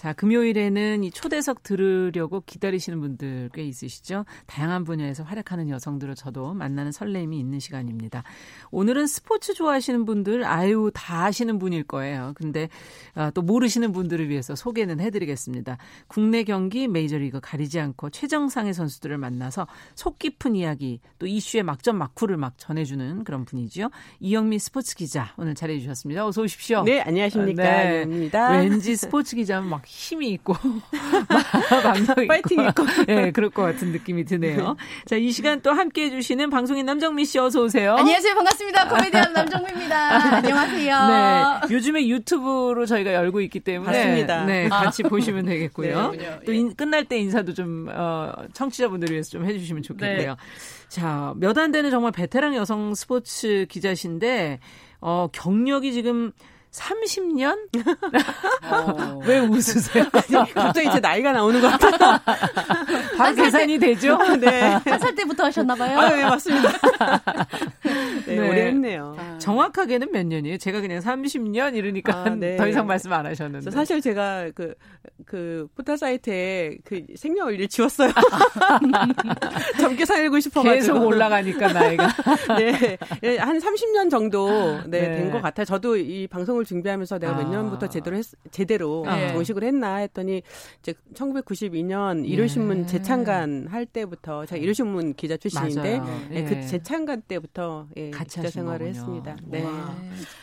자, 금요일에는 이 초대석 들으려고 기다리시는 분들 꽤 있으시죠? 다양한 분야에서 활약하는 여성들을 저도 만나는 설렘이 있는 시간입니다. 오늘은 스포츠 좋아하시는 분들, 아유, 다 아시는 분일 거예요. 근데 아, 또 모르시는 분들을 위해서 소개는 해드리겠습니다. 국내 경기 메이저리그 가리지 않고 최정상의 선수들을 만나서 속 깊은 이야기, 또 이슈의 막전 막후를 막 전해주는 그런 분이죠. 이영미 스포츠 기자 오늘 잘해주셨습니다. 어서 오십시오. 네, 안녕하십니까. 네. 입니다 왠지 스포츠 기자는 막 힘이 있고 (laughs) 방력 파이팅 있고. 네, 그럴 것 같은 느낌이 드네요. 자, 이 시간 또 함께 해주시는 방송인 남정미 씨 어서 오세요. 안녕하세요. 반갑습니다. 코미디언 (laughs) 남정미입니다. 안녕하세요. 네, 요즘에 유튜브로 저희가 열고 있기 때문에 맞습니다. 네, 같이 보시면 되겠고요. 네, 또 인- 끝날 때 인사도 좀 어, 청취자분들을 위해서 좀 해주시면 좋겠고요. 자, 몇 안 되는 정말 베테랑 여성 스포츠 기자신데 어, 경력이 지금 30년? (laughs) 왜 웃으세요? (laughs) 갑자기 제 나이가 나오는 것 같아요. (laughs) 바로 계산이 되죠? 네. 한 살 때부터 하셨나봐요. 아, 네, 맞습니다. 네, 네. 오래 했네요. 정확하게는 몇 년이에요? 제가 그냥 30년 이러니까 아, 네. 더 이상 말씀 안 하셨는데. 사실 제가 그, 그, 포털 사이트에 그 생년월일을 지웠어요. 젊게 살고 싶어가지고. 계속 올라가니까 나이가. 네. 예, 한 30년 정도 네, 네. 된 것 같아요. 저도 이 방송을 준비하면서 내가 몇 아. 년부터 제대로 했, 제대로 네. 정식을 했나 했더니 이제 1992년 일요신문 예. 재창간 할 때부터 제가 일요신문 기자 출신인데 맞아요. 예, 예. 그 재창간 때부터 예, 같이 기자 생활을 거군요. 했습니다. 네. 와.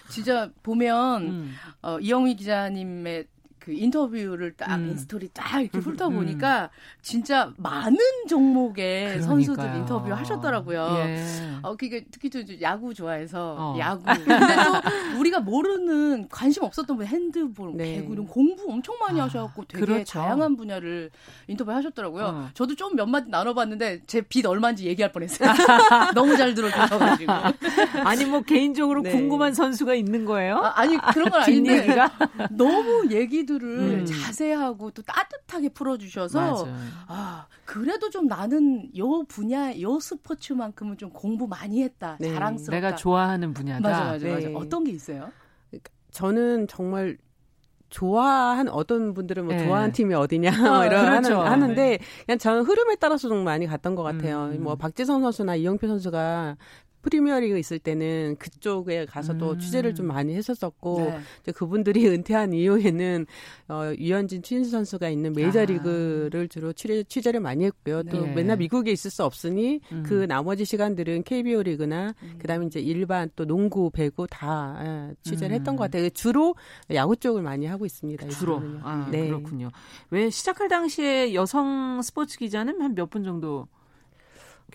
진짜 보면 음. 어, 이영희 기자님의 그 인터뷰를 딱 음. 인스토리 딱 이렇게 음, 훑다 음. 보니까 진짜 많은 종목의 선수들 그러니까요. 인터뷰 하셨더라고요. 예. 어, 그게 특히 또 야구 좋아해서 어. 야구. 근데 또 우리가 모르는 관심 없었던 분 핸드볼, 네. 배구 이런 공부 엄청 많이 아, 하셔갖고 되게 그렇죠. 다양한 분야를 인터뷰 하셨더라고요. 어. 저도 좀 몇 마디 나눠봤는데 제 빚 얼마인지 얘기할 뻔했어요. (laughs) 너무 잘 들어주셔가지고. (laughs) 아니 뭐 개인적으로 네. 궁금한 선수가 있는 거예요? 아, 니 그런 건 (laughs) 아닌데? 너무 얘기도 포인트를 음. 자세하고 또 따뜻하게 풀어주셔서 맞아요. 아 그래도 좀 나는 요 분야 요 스포츠만큼은 좀 공부 많이 했다 네. 자랑스럽다. 내가 좋아하는 분야다. 맞아 맞아 네. 맞아. 어떤 게 있어요? 저는 정말 좋아한 어떤 분들은 뭐 네. 좋아하는 팀이 어디냐 어, 뭐 이런 그렇죠. 하는, 하는데 그냥 저는 흐름에 따라서 좀 많이 갔던 것 같아요. 음. 뭐 박지성 선수나 이영표 선수가 프리미어리그 있을 때는 그쪽에 가서 또 음. 취재를 좀 많이 했었었고 네. 이제 그분들이 (laughs) 은퇴한 이후에는 어, 유현진 트윈스 선수가 있는 메이저리그를 주로 취재, 취재를 많이 했고요. 또 아. 네. 맨날 미국에 있을 수 없으니 음. 그 나머지 시간들은 KBO 리그나 음. 그다음에 이제 일반 또 농구, 배구 다 예, 취재를 음. 했던 것 같아요. 주로 야구 쪽을 많이 하고 있습니다. 주로. 요즘은요. 아, 네. 그렇군요. 왜 시작할 당시에 여성 스포츠 기자는 한 몇 분 정도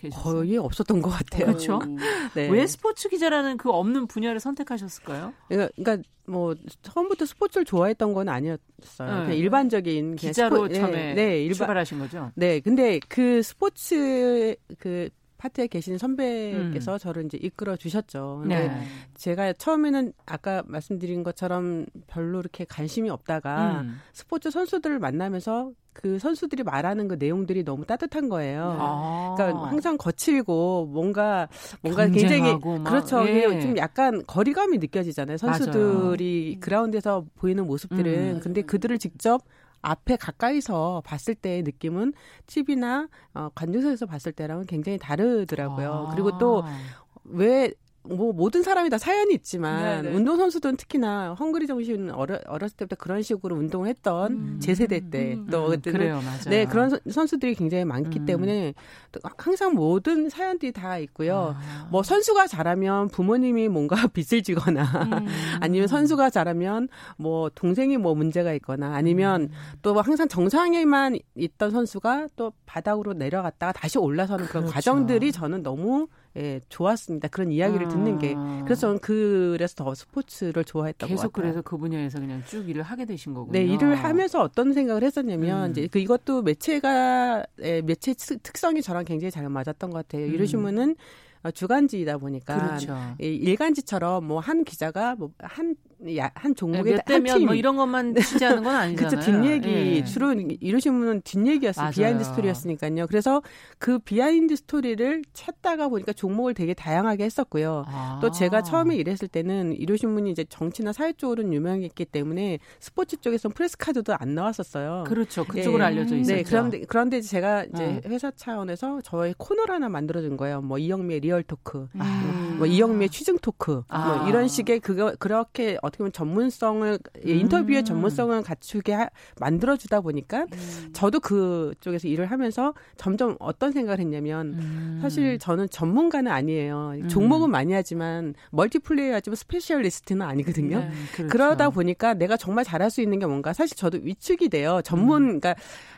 계셨어요? 거의 없었던 것 같아요. 그렇죠. 음. (laughs) 네. 왜 스포츠 기자라는 그 없는 분야를 선택하셨을까요? 그러니까, 그러니까 뭐 처음부터 스포츠를 좋아했던 건 아니었어요. 그냥 네. 일반적인 그냥 기자로 스포- 처음에 네, 네, 일반 출발하신 거죠? 네, 근데 그 스포츠 그 파트에 계신 음. 선배께서 저를 이제 이끌어 주셨죠. 근데 네. 제가 처음에는 아까 말씀드린 것처럼 별로 이렇게 관심이 없다가 음. 스포츠 선수들을 만나면서 그 선수들이 말하는 그 내용들이 너무 따뜻한 거예요. 아. 그러니까 항상 거칠고 뭔가 뭔가 굉장히 막, 그렇죠. 예. 좀 약간 거리감이 느껴지잖아요. 선수들이 그라운드에서 보이는 모습들은 음. 근데 그들을 직접 앞에 가까이서 봤을 때의 느낌은 TV나 어, 관중석에서 봤을 때랑은 굉장히 다르더라고요. 아. 그리고 또 왜 뭐 모든 사람이 다 사연이 있지만 네네. 운동 선수들은 특히나 헝그리 정신 어려, 어렸을 때부터 그런 식으로 운동을 했던 음. 제 세대 때또 음, 그때는 그래요, 맞아요. 네, 그런 선- 선수들이 굉장히 많기 음. 때문에 또 항상 모든 사연들이 다 있고요. 아. 뭐 선수가 잘하면 부모님이 뭔가 (laughs) 빚을 지거나 음. 아니면 선수가 잘하면 뭐 동생이 뭐 문제가 있거나 아니면 음. 또 항상 정상에만 있던 선수가 또 바닥으로 내려갔다가 다시 올라서는 그런 그렇죠. 과정들이 저는 너무 예, 좋았습니다. 그런 이야기를 듣는 게. 아. 그래서 저는 그래서 더 스포츠를 좋아했던 것 계속 같아요. 그래서 그 분야에서 그냥 쭉 일을 하게 되신 거군요. 네, 일을 하면서 어떤 생각을 했었냐면 음. 이제 그 이것도 매체가 에, 매체 특- 특성이 저랑 굉장히 잘 맞았던 것 같아요. 음. 일요신문은 어, 주간지이다 보니까 그렇죠. 이 일간지처럼 뭐 한 기자가 뭐 한 한 네, 종목의 몇한 대면 팀. 뭐 이런 것만 취재하는 건 (laughs) 아니잖아요. 그쵸 뒷얘기 예. 주로 일요신문은 뒷얘기였어요 맞아요. behind story였으니까요. 그래서 그 behind story를 찾다가 보니까 종목을 되게 다양하게 했었고요. 아. 또 제가 처음에 일했을 때는 일요신문이 이제 정치나 사회 쪽으로는 유명했기 때문에 스포츠 쪽에서는 press card도 안 나왔었어요. 그렇죠. 그쪽으로 네. 알려져 있었죠. 네, 그런데 그런데 제가 이제 어. 회사 차원에서 저의 코너를 하나 만들어준 거예요. 뭐 이영미의 리얼 토크, 음. 뭐 이영미의 취중 토크, 아. 뭐 이런 식의 그거 그렇게 어 떻게 보면 전문성을 예, 인터뷰의 음. 전문성을 갖추게 하, 만들어주다 보니까 음. 저도 그쪽에서 일을 하면서 점점 어떤 생각을 했냐면 음. 사실 저는 전문가는 아니에요. 음. 종목은 많이 하지만 멀티플레이하지만 specialist는 아니거든요. 네. 그렇죠. 그러다 보니까 내가 정말 잘할 수 있는 게 뭔가 사실 저도 위축이 돼요. 음. 전문 그러니까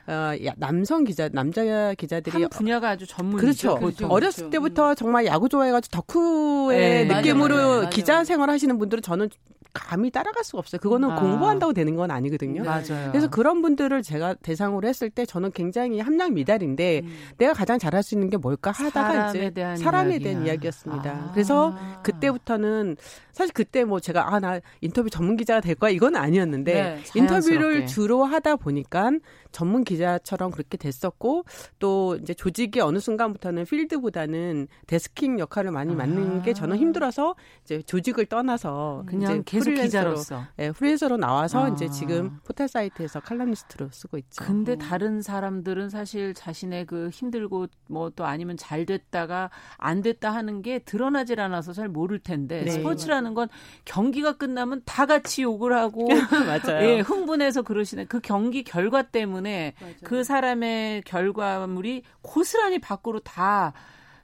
어, 야, 남성 기자 남자 기자들이 한 분야가 아주 전문이죠. 그렇죠. 보통. 어렸을 그렇죠. 때부터 정말 야구 좋아해가지고 덕후의 네, 느낌으로 맞아요, 맞아요. 기자 생활 하시는 분들은 저는 감히 따라갈 수가 없어요. 그거는 아. 공부한다고 되는 건 아니거든요. 맞아요. 그래서 그런 분들을 제가 대상으로 했을 때 저는 굉장히 함량 미달인데 음. 내가 가장 잘할 수 있는 게 뭘까 하다가 사람에 이제 대한 사람에 이야기야. 대한 이야기였습니다. 아. 그래서 그때부터는 사실 그때 뭐 제가 아 나 인터뷰 전문 기자가 될 거야 이건 아니었는데 네, 인터뷰를. 주로 하다 보니까 전문 기자처럼 그렇게 됐었고 또 이제 조직이 어느 순간부터는 필드보다는 데스킹 역할을 많이 아. 맡는 게 저는 힘들어서 이제 조직을 떠나서 그냥 계속 프리랜서로, 기자로서. 예, 프리랜서로 나와서 아. 이제 지금 포털 사이트에서 칼럼니스트로 쓰고 있죠. 근데 다른 사람들은 사실 자신의 그 힘들고 뭐 또 아니면 잘 됐다가 안 됐다 하는 게 드러나질 않아서 잘 모를 텐데 네. 스포츠라는 건 경기가 끝나면 다 같이 욕을 하고 (laughs) 맞아요. 예, 흥분해서 그러시네. 그 경기 결과 때문에 맞아요. 그 사람의 결과물이 고스란히 밖으로 다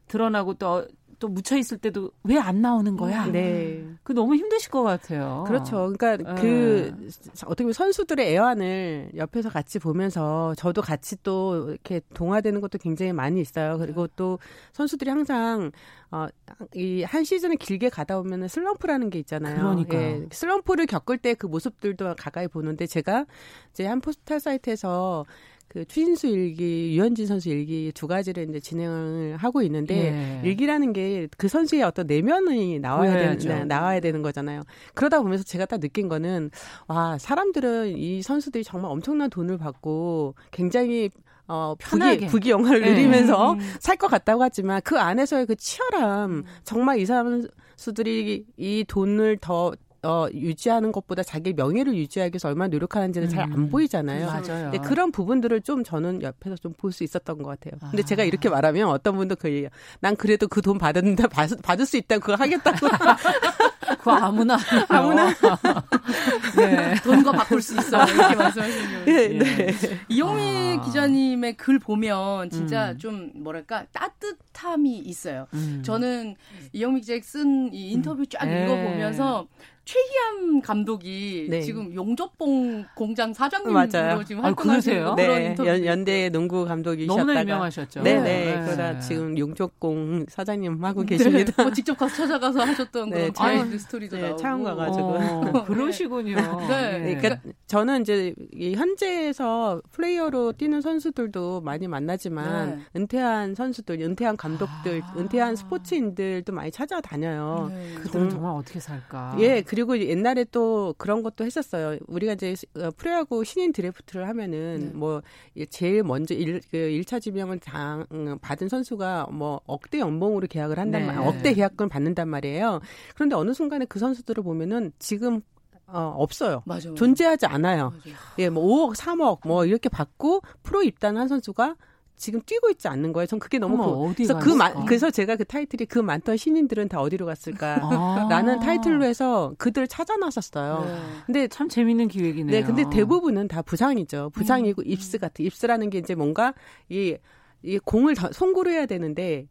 드러나고 또, 또 묻혀 있을 때도 왜 안 나오는 거야? 네. 그 너무 힘드실 것 같아요. 그렇죠. 그러니까 네. 그 어떻게 보면 선수들의 애환을 옆에서 같이 보면서 저도 같이 또 이렇게 동화되는 것도 굉장히 많이 있어요. 그리고 또 선수들이 항상 어 이 한 시즌을 길게 가다 보면은 슬럼프라는 게 있잖아요. 그러니까요. 예, 슬럼프를 겪을 때 그 모습들도 가까이 보는데 제가 이제 한 포스탈 사이트에서 그 추진수 일기, 유현진 선수 일기 두 가지를 이제 진행을 하고 있는데 예. 일기라는 게 그 선수의 어떤 내면이 나와야 보여야죠. 되는 나와야 되는 거잖아요. 그러다 보면서 제가 딱 느낀 거는 와 사람들은 이 선수들이 정말 엄청난 돈을 받고 굉장히 어 편하게. 부귀 영화를 네. 누리면서 음. 살것 같다고 하지만 그 안에서의 그 치열함 정말 이 선수들이 이 돈을 더 어, 유지하는 것보다 자기 명예를 유지하기 위해서 얼마나 노력하는지는 잘안 음. 보이잖아요. 맞아요. 네, 그런 부분들을 좀 저는 옆에서 좀 볼 수 있었던 것 같아요. 근데 아. 제가 이렇게 말하면 어떤 분도 그 얘기해요. 난 그래도 그 돈 받았는데 받, 받을 수 있다 그거 하겠다고. (laughs) 그거 아무나? 아무나. (laughs) 네. 돈과 바꿀 수 있어 이렇게 말씀하시는 거예요. 네, 네. 이용미 아. 기자님의 글 보면 진짜 음. 좀 뭐랄까 따뜻함이 있어요. 음. 저는 이영미 기자가 쓴이 인터뷰 쫙 네. 읽어보면서 최희암 감독이 네. 지금 용접봉 공장 사장님으로 맞아요. 지금 아, 활동하시는 그러세요? 그런 네, 인터뷰 연, 연대 농구 감독이셨다가 너무나 유명하셨죠. 네, 네. 네. 그러다 지금 용접공 사장님 하고 네. 계십니다. 뭐 직접 가서 찾아가서 하셨던 네, 그런 behind story도 네, 나오고 촬영 가가지고. 어, (laughs) 그러시군요. 네. 그러니까 저는 이제 이 현재에서 플레이어로 뛰는 선수들도 많이 만나지만 네. 은퇴한 선수들, 은퇴한 감독들, 아. 은퇴한 스포츠인들도 많이 찾아다녀요. 네. 그들은 정말 어떻게 살까? 예, 그리고 옛날에 또 그런 것도 했었어요. 우리가 이제 어, 프로야구 신인 드래프트를 하면은 네. 뭐 제일 먼저 일, 그 1차 지명을 당, 음, 받은 선수가 뭐 억대 연봉으로 계약을 한단 네. 말, 억대 계약금을 받는단 말이에요. 그런데 어느 순간에 그 선수들을 보면은 지금 어, 없어요. 맞아, 맞아. 존재하지 않아요. 맞아. 예, 뭐 5억, 3억 뭐 이렇게 받고 프로 입단한 선수가 지금 뛰고 있지 않는 거예요. 전 그게 너무 어머, 고- 어디 그래서 그? 마, 그래서 제가 그 타이틀이 그 많던 신인들은 다 어디로 갔을까? 아. 라는 타이틀로 해서 그들 찾아놨었어요. 네. 근데 참 재밌는 기획이네요. 네, 근데 대부분은 다 부상이죠. 음. 부상이고 입스 같은 입스라는 게 이제 뭔가 이, 이 공을 더 송구를 해야 되는데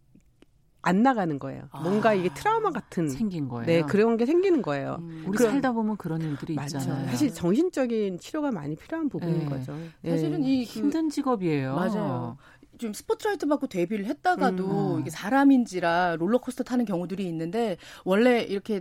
안 나가는 거예요. 뭔가 이게 트라우마 같은 생긴 거예요. 네 그런 게 생기는 거예요. 음. 우리 그럼- 살다 보면 그런 일들이 맞죠. 있잖아요. 사실 정신적인 치료가 많이 필요한 부분인 네. 거죠. 예. 사실은 이 그, 힘든 직업이에요. 맞아요. 좀 스포트라이트 받고 데뷔를 했다가도 음. 이게 사람인지라 롤러코스터 타는 경우들이 있는데 원래 이렇게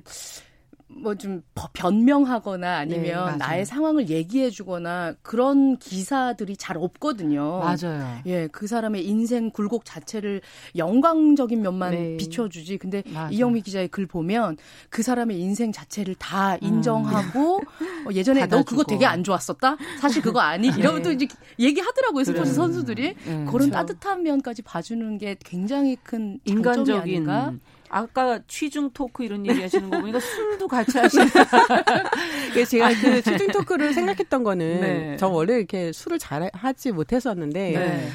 뭐 좀 변명하거나 네, 아니면 맞아요. 나의 상황을 얘기해 주거나 그런 기사들이 잘 없거든요. 맞아요. 예, 그 사람의 인생 굴곡 자체를 영광적인 면만 네. 비춰주지. 근데 맞아요. 이영미 기자의 글 보면 그 사람의 인생 자체를 다 인정하고 (laughs) 어, 예전에 너 그거 음. 받아주고. 되게 안 좋았었다. 사실 그거 아니. 이러면 또 이제 얘기하더라고요 스포츠 그래요. 선수들이 네. 그런 따뜻한 면까지 봐주는 게 굉장히 큰 인간적인 아닌가? 아까 취중 토크 이런 얘기 하시는 거 보니까 술도 같이 하시는 그래서 (laughs) 제가 그 취중 토크를 생각했던 거는 네. 저 원래 이렇게 술을 잘 하지 못했었는데 네.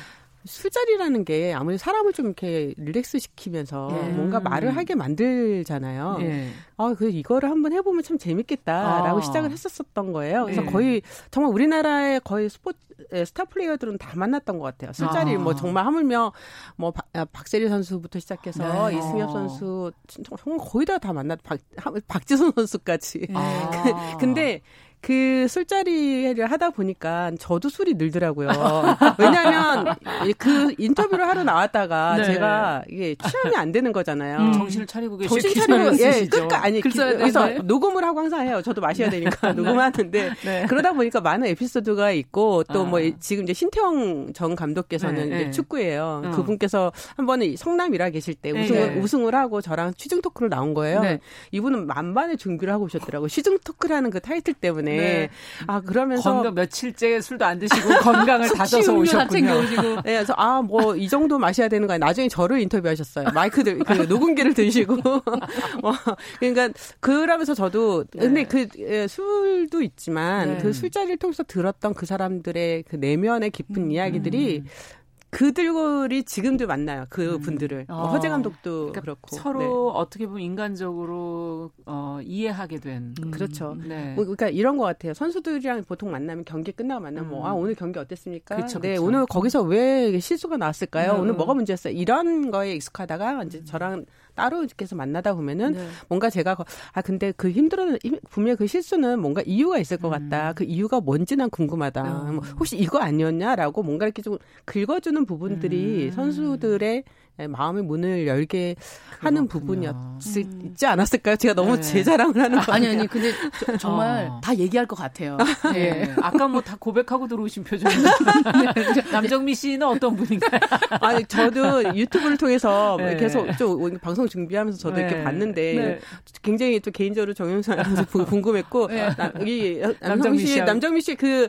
술자리라는 게 아무래도 사람을 좀 이렇게 relax 시키면서 예. 뭔가 말을 하게 만들잖아요. 예. 아, 그 이거를 한번 해보면 참 재밌겠다라고 아. 시작을 했었었던 거예요. 그래서 예. 거의 정말 우리나라의 거의 스포츠 에, 스타 플레이어들은 다 만났던 것 같아요. 술자리 아. 뭐 정말 하물며 뭐 박, 아, 박세리 선수부터 시작해서 네. 이승엽 선수 정말 거의 다 다 만났 박 박지선 선수까지. 네. 아. (laughs) 근데 그 술자리를 하다 보니까 저도 술이 늘더라고요. 왜냐하면 그 인터뷰를 하러 나왔다가 네. 제가 이게 취함이 안 되는 거잖아요. 음. 정신을 차리고 계시죠. 정신 차리고 예, 쓰시죠. 끝까 아니 글 써야 기- 그래서. 녹음을 하고 항상 해요. 저도 마셔야 되니까 (laughs) 녹음을 하는데 네. 그러다 보니까 많은 에피소드가 있고 또뭐 아. 지금 이제 신태영 전 감독께서는 네, 이제 네. 축구예요. 음. 그분께서 한 번에 성남이라 계실 때 네, 우승을 네. 우승을 하고 저랑 취중 토크를 나온 거예요. 네. 이분은 만반의 준비를 하고 오셨더라고. 요 취중 토크라는 그 타이틀 때문에 네. 아 그러면서 건강 며칠째 술도 안 드시고 (laughs) 건강을 다져서 오셨군요. (laughs) 네, 그래서 아 뭐 이 정도 마셔야 되는 거야. 나중에 저를 인터뷰하셨어요. 마이크들 그 녹음기를 드시고. 뭐, (laughs) 그러니까 그러면서 저도 근데 그 예, 술도 있지만 네. 그 술자리를 통해서 들었던 그 사람들의 그 내면의 깊은 이야기들이 그들이 지금도 만나요. 그 분들을 뭐 어. 허재 감독도 그러니까 그렇고 서로 어떻게 보면 인간적으로 어, 이해하게 된. 네. 그렇죠. 네. 뭐, 그러니까 이런 것 같아요. 선수들이랑 보통 만나면 경기 끝나고 만나면 뭐, 음. 아, 오늘 경기 어땠습니까? 그쵸, 네, 그쵸. 오늘 거기서 왜 실수가 나왔을까요? 음. 오늘 뭐가 문제였어요? 이런 거에 익숙하다가 이제 저랑 따로 이렇게 해서 만나다 보면은 네. 뭔가 제가 거- 아 근데 그 힘들어 분명 그 실수는 뭔가 이유가 있을 것 같다. 그 이유가 뭔지 난 궁금하다. 뭐 혹시 이거 아니었냐라고 뭔가 이렇게 좀 긁어주는 부분들이 선수들의 예, 마음의 문을 열게 하는 그렇군요. 부분이었지 않았을까요? 제가 너무 네. 제 자랑을 하는 거 아니 아니 근데 저- 정말 어. 다 얘기할 것 같아요. (laughs) 네. 예. 아까 뭐 다 고백하고 들어오신 표정인데 (laughs) 남정미 씨는 어떤 분인가요? (laughs) 아니 저도 유튜브를 통해서 네. 계속 좀 방송 준비하면서 저도 네. 이렇게 봤는데 네. 굉장히 또 개인적으로 정영선 궁금했고 나- 이 남정미 씨. 남정미 씨 그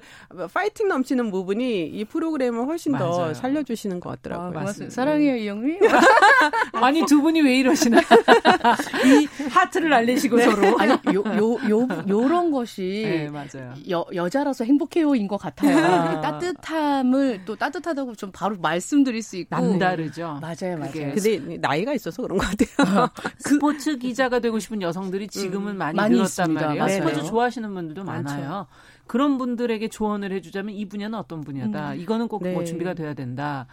파이팅 넘치는 부분이 이 프로그램을 훨씬 맞아요. 더 살려주시는 것 아, 같더라고요. 맞습니다. 사랑해요 이영미. (laughs) 아니 두 분이 왜 이러시나? (laughs) 이 하트를 날리시고 서로. 아니 요요 요 요 런 것이 (laughs) 네 맞아요. 여, 여자라서 행복해요인 것 같아요. 아. 이렇게 따뜻함을 또 따뜻하다고 좀 바로 말씀드릴 수 있고 남다르죠. 맞아요, 맞아요. 근데 나이가 있어서 그런 것 같아요. 스포츠 기자가 되고 싶은 여성들이 지금은 많이 많이 늘었단 있습니다. 말이에요. 맞아요. 스포츠 좋아하시는 분들도 많아요. 그런 분들에게 조언을 해주자면 이 분야는 어떤 분야다. 이거는 꼭뭐 네. 준비가 돼야 된다.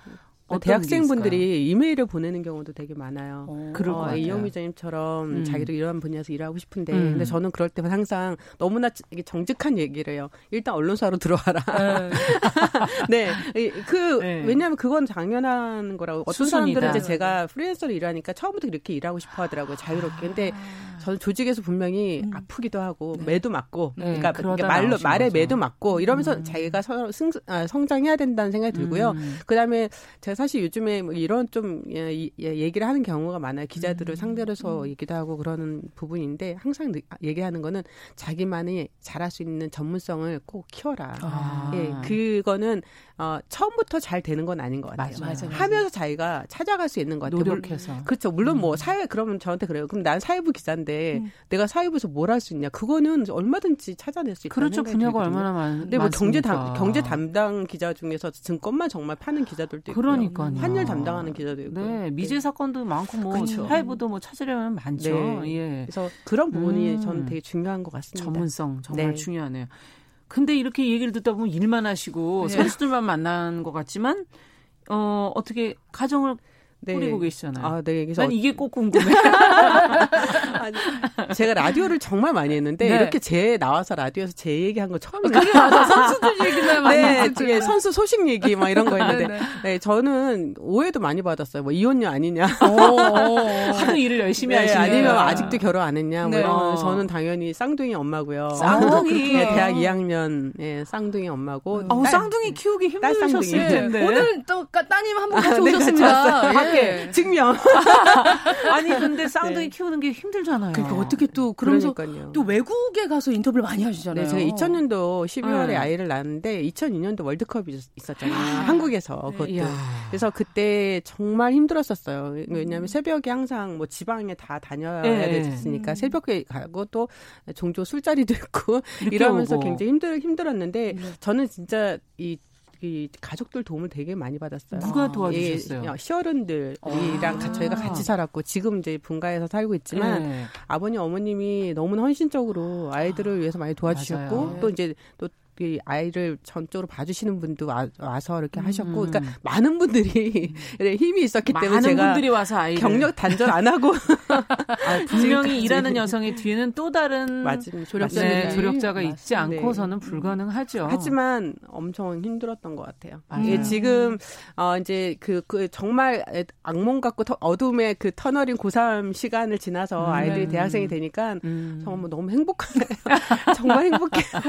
대학생분들이 이메일을 보내는 경우도 되게 많아요. 어. 그럴 것 어. 이영미 기자님처럼 음. 자기도 이런 분야에서 일하고 싶은데, 음. 근데 저는 그럴 때만 항상 너무나 정직한 얘기를 해요. 일단 언론사로 들어와라. (laughs) 네, 이- 그 네. 왜냐하면 그건 당연한 거라고. 어떤 수순이다. 사람들은 이제 제가 프리랜서로 일하니까 처음부터 그렇게 일하고 싶어 하더라고요. 자유롭게. 근데 아. 저는 조직에서 분명히 아프기도 하고 매도 맞고, 네, 그러니까 그러다 말로 말에 거죠. 매도 맞고 이러면서 자기가 서, 승, 아, 성장해야 된다는 생각이 들고요. 음. 그다음에 제가 사실 요즘에 뭐 이런 좀 예, 이- 예, 얘기를 하는 경우가 많아요. 음. 기자들을 상대로 해서 얘기도 하고 그러는 부분인데 항상 느- 얘기하는 거는 자기만이 잘할 수 있는 전문성을 꼭 키워라. 아. 예, 그거는 어, 처음부터 잘 되는 건 아닌 것 같아요. 맞아요. 맞아요. 하면서 자기가 찾아갈 수 있는 것 같아요. 물- 노력해서. 그렇죠. 물론 음. 뭐 사회 그러면 저한테 그래요. 그럼 난 사회부 기자인데 내가 사회부에서 뭘 할 수 있냐? 그거는 얼마든지 찾아낼 수 있다. 그렇죠. 분야가 얼마나 많, 근데 뭐 경제 담? 경제 담당 기자 중에서 증권만 정말 파는 기자들도 있고 그러니까요. 환율 담당하는 기자도 있고 네, 미제 사건도 많고 뭐 그렇죠. 사회부도 뭐 찾으려면 많죠. 네. 예. 그래서 그런 부분이 음. 저는 되게 중요한 것 같습니다. 전문성 정말 네. 중요하네요. 근데 이렇게 얘기를 듣다 보면 일만 하시고 네. 선수들만 만난 것 같지만 어 어떻게 가정을 네. 꾸리고 계시잖아요. 아, 네. 그래서 난 이게 꼭 궁금해. (laughs) 아니, 제가 라디오를 정말 많이 했는데 네. 이렇게 제 나와서 라디오에서 제 얘기한 거 처음이에요. 그게 맞아. 선수들 네. 되게 선수 소식 얘기 막 이런 거 했는데, 네, 네, 저는 오해도 많이 받았어요. 뭐 이혼녀 아니냐, 하도 일을 열심히 네, 하시면 아니면 아직도 결혼 안 했냐, 뭐 네. 이런. 어. 저는 당연히 쌍둥이 엄마고요. 쌍둥이. (laughs) 네, 대학 2학년 예, 쌍둥이 엄마고. 어, 딸- 쌍둥이 키우기. 힘드셨을 네. 텐데. 오늘 또 까- 따님 한분 같이 네, 오셨습니다. 예. 증명. (laughs) 아니 근데 쌍둥이 키우는 게 힘들잖아요. 그러니까 어떻게 또 그러면서 그러니까요. 또 외국에 가서 인터뷰를 많이 하시잖아요. 네, 제가 2000년도 12월에 네. 아이를 낳았는데 2002년 도 월드컵이 있- 있었잖아요. 한국에서 그것도. 이야. 그래서 그때 정말 힘들었었어요. 왜냐하면 새벽에 항상 뭐 지방에 다 다녀야 네. 됐으니까 새벽에 가고 또 종종 술자리도 있고 (laughs) 이러면서 오고. 굉장히 힘들 힘들었는데 저는 진짜 이이 가족들 도움을 되게 많이 받았어요. 누가 도와주셨어요? 예, 시어른들이랑 같이 저희가 같이 살았고 지금 이제 분가에서 살고 있지만 네. 아버님 어머님이 너무 나 헌신적으로 아이들을 위해서 많이 도와주셨고 맞아요. 또 이제 또 이 아이를 전적으로 봐주시는 분도 와, 서 이렇게 하셨고, 음. 그러니까 많은 분들이 (laughs) 힘이 있었기 때문에 제가 분들이 와서 아이를 경력 단절 안 하고 (laughs) 아, 분명히 일하는 여성의 뒤에는 또 다른 맞은 조력자들이 네, 조력자가 있지 맞습니다. 않고서는 불가능하죠. 하지만 엄청 힘들었던 것 같아요. 이게 지금 어 이제 그, 그 정말 악몽 같고 터- 어둠의 그 터널인 고3 시간을 지나서 음. 아이들이 네. 대학생이 되니까 음. 정말 뭐 너무 행복하네요. (laughs) 정말 행복해요.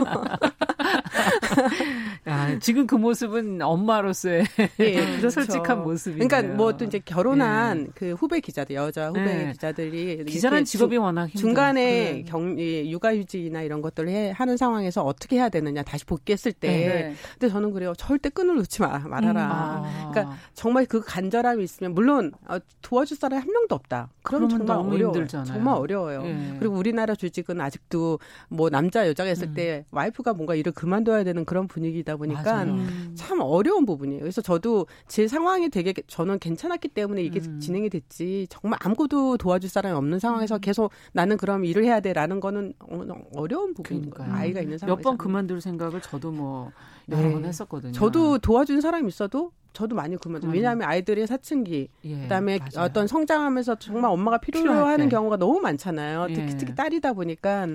(laughs) 아, 지금 그 모습은 엄마로서의 예, (laughs) 그렇죠. 솔직한 모습이에요. 그러니까 뭐 또 이제 결혼한 그 후배 기자들 여자 후배 네. 기자들이 기자란 직업이 워낙 힘들어. 중간에 그래. 경 이, 육아휴직이나 이런 것들을 해, 하는 상황에서 어떻게 해야 되느냐 다시 복귀했을 때 네. 근데 저는 그래요 절대 끈을 놓지 마 말아라 아. 그러니까 정말 그 간절함이 있으면 물론 어, 도와줄 사람이 한 명도 없다 그러면 정말 너무 어려워요 힘들잖아요. 정말 어려워요 예. 그리고 우리나라 조직은 아직도 뭐 남자 여자가 있을 음. 때 와이프가 뭔가 일을 그만 둬야 되는 그런 분위기다 보니까 맞아요. 음. 참 어려운 부분이에요. 그래서 저도 제 상황이 되게 저는 괜찮았기 때문에 이게 음. 진행이 됐지 정말 아무것도 도와줄 사람이 없는 음. 상황에서 계속 나는 그럼 일을 해야 돼라는 거는 어- 어려운 부분인. 거예요. 아이가 있는 상황에서 몇 번 그만둘 생각을 저도 뭐 여러 네. 번 했었거든요. 저도 도와준 사람이 있어도 저도 많이 그만둬요. 음. 왜냐하면 아이들의 사춘기, 예, 그다음에 맞아요. 어떤 성장하면서 정말 엄마가 필요하는 때. 경우가 너무 많잖아요. 예. 특히 특히 딸이다 보니까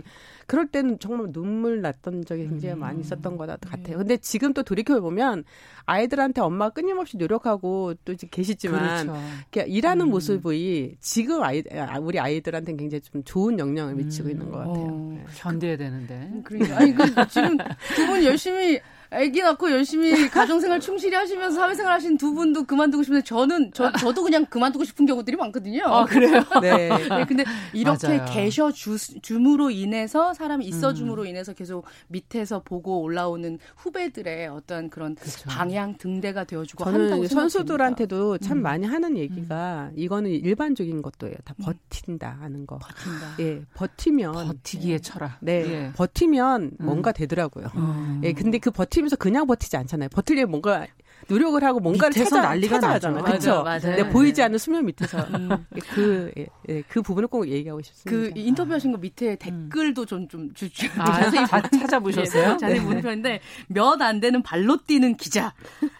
그럴 때는 정말 눈물 났던 적이 굉장히 음. 많이 있었던 것 같아요. 근데 지금 또 돌이켜 보면 아이들한테 엄마가 끊임없이 노력하고 또 이제 계시지만 그렇죠. 일하는 음. 모습이 지금 아이 아, 우리 아이들한테는 굉장히 좀 좋은 영향을 미치고 음. 있는 것 같아요. 어. 네. 견뎌야 되는데. 그러니까 아니 그 지금 두 분 열심히 아기 낳고 열심히 (laughs) 가정생활 충실히 하시면서 사회생활 하신 두 분도 그만두고 싶은데 저는 저 저도 그냥 그만두고 싶은 경우들이 많거든요. 아, 그래요? (laughs) 네. 네, 근데 이렇게 맞아요. 계셔 주, 줌으로 인해서 사람이 있어 음. 줌으로 인해서 계속 밑에서 보고 올라오는 후배들의 어떤 그런 그렇죠. 방향 등대가 되어주고 저는. 선수들한테도 참 음. 많이 하는 얘기가 이거는 일반적인 것도예요. 다 음. 버틴다 하는 거. 버틴다. 예, 버티면 버티기의 철학. 네, 예. 버티면 음. 뭔가 되더라고요. 음. 예, 근데 그 버티 면서 그냥 버티지 않잖아요. 버티려면 뭔가 노력을 하고 뭔가를 찾아, 난리가 찾아가잖아요. 그렇죠. 네, 보이지 않는 수면 밑에서 음. 그, 예, 예, 그 부분을 꼭 얘기하고 그 싶습니다. 인터뷰하신 거 밑에 댓글도 좀좀 주주 아, 자세히 자, 찾아보셨어요? 예, 자세히 보는 편인데 몇 안 되는 발로 뛰는 기자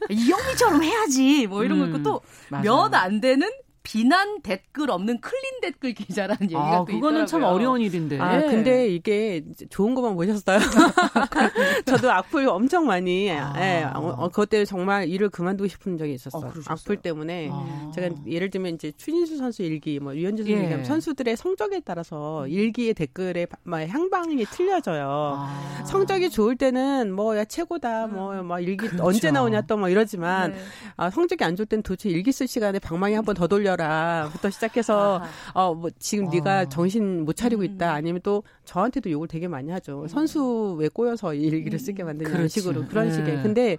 이영미처럼 해야지 뭐 이런 거 음, 있고 또. 몇 안 되는 비난 댓글 없는 클린 댓글 기자라는 얘기가 아, 또 그거는 참 있더라고요. 어려운 일인데. 아, 예. 근데 이게 좋은 것만 보셨어요? (laughs) (laughs) 저도 악플 엄청 많이, 아. 예, 어, 어, 그것 때문에 정말 일을 그만두고 싶은 적이 있었어요. 어? 악플 때문에. 아. 제가 예를 들면 이제 추신수 선수 일기, 뭐 류현진 선수 예. 일기 선수들의 성적에 따라서 일기의 댓글에 바- 막 향방이 틀려져요. 아. 성적이 좋을 때는 뭐야 최고다 뭐막 일기 그렇죠. 언제 나오냐 또막 이러지만 네. 아, 성적이 안 좋을 때는 도대체 일기 쓸 시간에 방망이 한 번 더 돌려 라부터 시작해서 어 뭐 지금 아. 네가 정신 못 차리고 음. 있다 아니면 또 저한테도 욕을 되게 많이 하죠 선수 왜 꼬여서 이 일기를 쓰게 만드냐 이런 그렇지. 식으로 그런 네. 식의 근데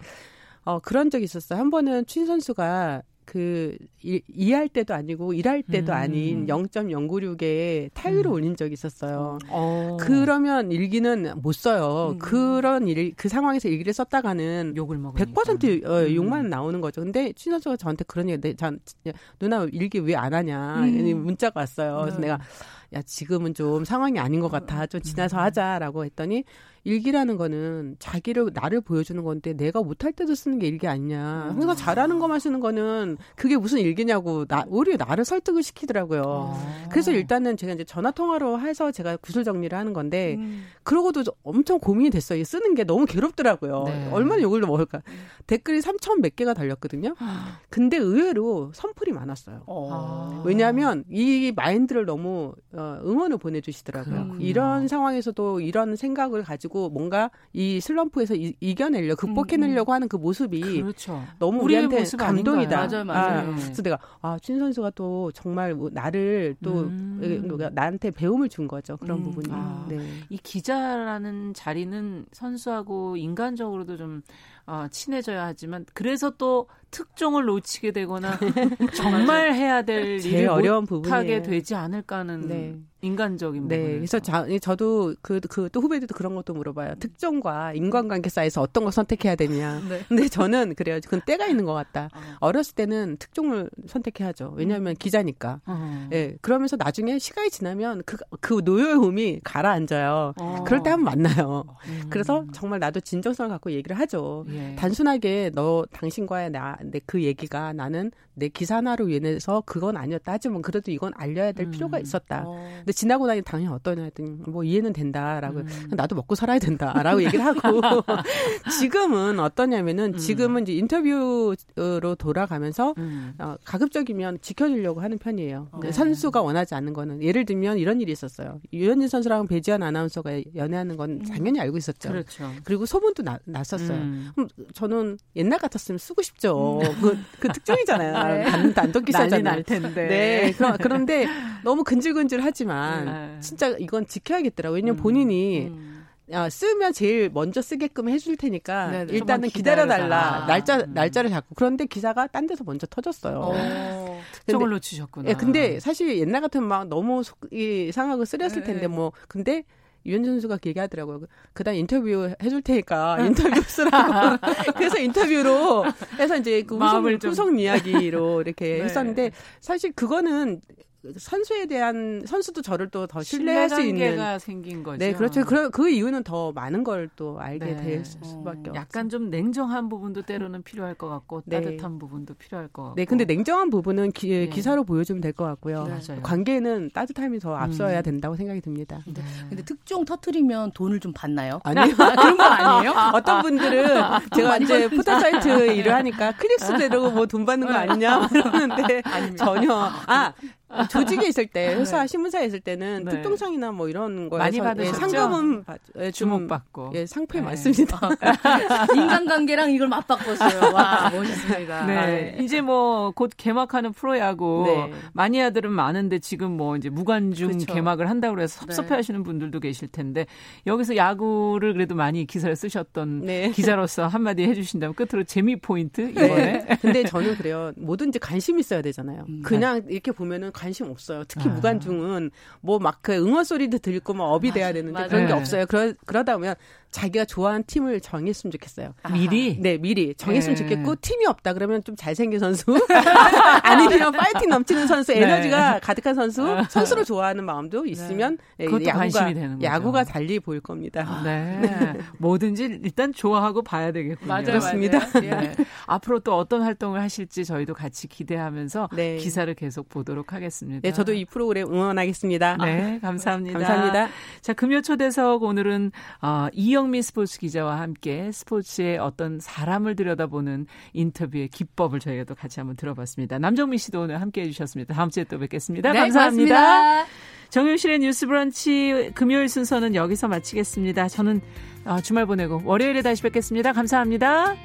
어 그런 적이 있었어요 한 번은 추진 선수가 그 일, 일할 때도 아니고 일할 때도 음. 아닌 0.096에 타율을 음. 올린 적이 있었어요. 어. 그러면 일기는 못 써요. 음. 그런 일, 그 상황에서 일기를 썼다가는 욕을 먹으니까. 100% 어, 음. 욕만 나오는 거죠. 근데 친 선수가 저한테 그런 얘기, 내, 전, 누나 일기 왜 안 하냐. 음. 문자가 왔어요. 그래서 네. 내가 야 지금은 좀 상황이 아닌 것 같아. 좀 지나서 하자라고 했더니 일기라는 거는 자기를 나를 보여주는 건데 내가 못할 때도 쓰는 게 일기 아니냐. 항상 잘하는 것만 쓰는 거는 그게 무슨 일기냐고 나 오히려 나를 설득을 시키더라고요. 어. 그래서 일단은 제가 이제 전화 통화로 해서 제가 구슬 정리를 하는 건데 음. 그러고도 저- 엄청 고민이 됐어요. 쓰는 게 너무 괴롭더라고요. 네. 얼마나 욕을 먹을까. 댓글이 3천 몇 개가 달렸거든요. 근데 의외로 선풀이 많았어요. 어. 왜냐하면 이 마인드를 너무 어, 응원을 보내주시더라고요. 그렇군요. 이런 상황에서도 이런 생각을 가지고 뭔가 이 슬럼프에서 이, 이겨내려 극복해내려고 하는 그 모습이 그렇죠. 너무 우리한테 감동이다. 맞아요, 맞아요. 아, 그래서 내가 아춘 선수가 또 정말 뭐 나를 또 음. 어, 나한테 배움을 준 거죠 그런 음. 부분이. 아. 네. 이 기자라는 자리는 선수하고 인간적으로도 좀 어, 친해져야 하지만 그래서 또 특종을 놓치게 되거나 (laughs) 정말 해야 될 제일 일을 어려운 부분이에요. 되지 않을까 하는 네. 인간적인 네, 부분에서. 그래서 자, 저도 그 그 또 후배들도 그런 것도 물어봐요. 특종과 인간관계 사이에서 어떤 걸 선택해야 되냐. (laughs) 네. 근데 저는 그래요. 그건 때가 있는 것 같다. 어. 어렸을 때는 특종을 선택해야죠. 왜냐하면 기자니까. 어. 예, 그러면서 나중에 시간이 지나면 그, 그 노여움이 가라앉아요. 어. 그럴 때 한번 만나요. 음. 그래서 정말 나도 진정성을 갖고 얘기를 하죠. 예. 단순하게 너 당신과의 나그 얘기가 나는 내 기사 하나로 인해서 그건 아니었다 하지만 그래도 이건 알려야 될 음. 필요가 있었다. 어. 근데 지나고 나니 당연히 어떠냐 했더니 뭐 이해는 된다라고 음. 나도 먹고 살아야 된다라고 얘기를 하고 (laughs) 지금은 어떠냐면은 음. 지금은 이제 인터뷰로 돌아가면서 음. 어, 가급적이면 지켜주려고 하는 편이에요. 네. 선수가 원하지 않는 거는 예를 들면 이런 일이 있었어요. 유현진 선수랑 배지현 아나운서가 연애하는 건 당연히 알고 있었죠. 그렇죠. 그리고 소문도 나, 났었어요. 음. 그럼 저는 옛날 같았으면 쓰고 싶죠. 그, 그 특종이잖아요. 네. 단, 단독 기사잖아요. 날 텐데. 네. 그러, 그런데 너무 근질근질하지만 네. 진짜 이건 지켜야겠더라고요. 왜냐면 음. 본인이 음. 야, 쓰면 제일 먼저 쓰게끔 해줄 테니까 네네. 일단은 좀만 기다려달라. 기다려라. 날짜, 음. 날짜를 잡고. 그런데 기사가 딴 데서 먼저 터졌어요. 어. 특종을 놓치셨구나. 예, 근데 사실 옛날 같으면 막 너무 속이 상하고 쓰렸을 네, 텐데 네. 뭐 근데 유현진 선수가 그 얘기하더라고요. 그다음 인터뷰 해줄 테니까 인터뷰 쓰라고. (laughs) 그래서 인터뷰로 해서 이제 그 좀- 후속 이야기로 이렇게 (laughs) 네. 했었는데 사실 그거는 선수에 대한 선수도 저를 또 더 신뢰할 수 있는 가 생긴 거죠. 네, 그렇죠. 그, 그 이유는 더 많은 걸 또 알게 네. 될 수밖에 없죠. 약간 좀 냉정한 부분도 때로는 필요할 것 같고 네. 따뜻한 부분도 필요할 것 같고. 네, 근데 냉정한 부분은 기, 네. 기사로 보여주면 될 것 같고요. 맞아요. 관계는 따뜻함이 더 앞서야 음. 된다고 생각이 듭니다. 근데, 근데 특종 터트리면 돈을 좀 받나요? (laughs) 아니요. 그런 거 아니에요? (laughs) 어떤 분들은 (laughs) 제가 이제 포털 사이트 일을 하니까 클릭 수대로 뭐 돈 받는 거 아니냐 이러는데 전혀 아 조직에 있을 때 (laughs) 회사 신문사에 있을 때는 네. 특동상이나 뭐 이런 거에서 많이 예, 받으셨죠? 상금은 받, 예, 좀, 주목받고. 예, 상품이 네. 많습니다. (laughs) 인간관계랑 이걸 맞바꿨어요. 와, 멋있습니다. 네. 아, 네. 이제 뭐 곧 개막하는 프로야구 네. 마니아들은 많은데 지금 뭐 이제 무관중 그쵸. 개막을 한다고 해서 네. 섭섭해하시는 분들도 계실 텐데 여기서 야구를 그래도 많이 기사를 쓰셨던 네. 기자로서 한마디 해주신다면 끝으로 재미 포인트 네. 이번에 근데 저는 그래요. 뭐든지 관심 있어야 되잖아요. 음. 그냥 이렇게 보면은 관심 없어요. 특히 아. 무관중은 뭐 막 그 응원 소리도 들고 막 업이 돼야 되는데 맞아요. 그런 게 네. 없어요. 그러, 그러다 보면 자기가 좋아하는 팀을 정했으면 좋겠어요. 미리 네, 미리 정했으면 네. 좋겠고 팀이 없다 그러면 좀 잘생긴 선수 (laughs) 아니면 파이팅 넘치는 선수, 네. 에너지가 가득한 선수, 선수를 좋아하는 마음도 있으면 예, 그것도 야구가 관심이 되는 거죠. 야구가 달리 보일 겁니다. 네. 뭐든지 일단 좋아하고 봐야 되겠군요. 맞아요, 그렇습니다. 맞아요. 예. 네. 앞으로 또 어떤 활동을 하실지 저희도 같이 기대하면서 네. 기사를 계속 보도록 하겠습니다. 네, 저도 이 프로그램 응원하겠습니다. 네, 감사합니다. 감사합니다. 자, 금요 초대석 오늘은 어, 이영미 스포츠 기자와 함께 스포츠의 어떤 사람을 들여다보는 인터뷰의 기법을 저희가 또 같이 한번 들어봤습니다. 남정미 씨도 오늘 함께 해주셨습니다. 다음 주에 또 뵙겠습니다. 네, 감사합니다. 정윤실의 뉴스 브런치 금요일 순서는 여기서 마치겠습니다. 저는 어, 주말 보내고 월요일에 다시 뵙겠습니다. 감사합니다.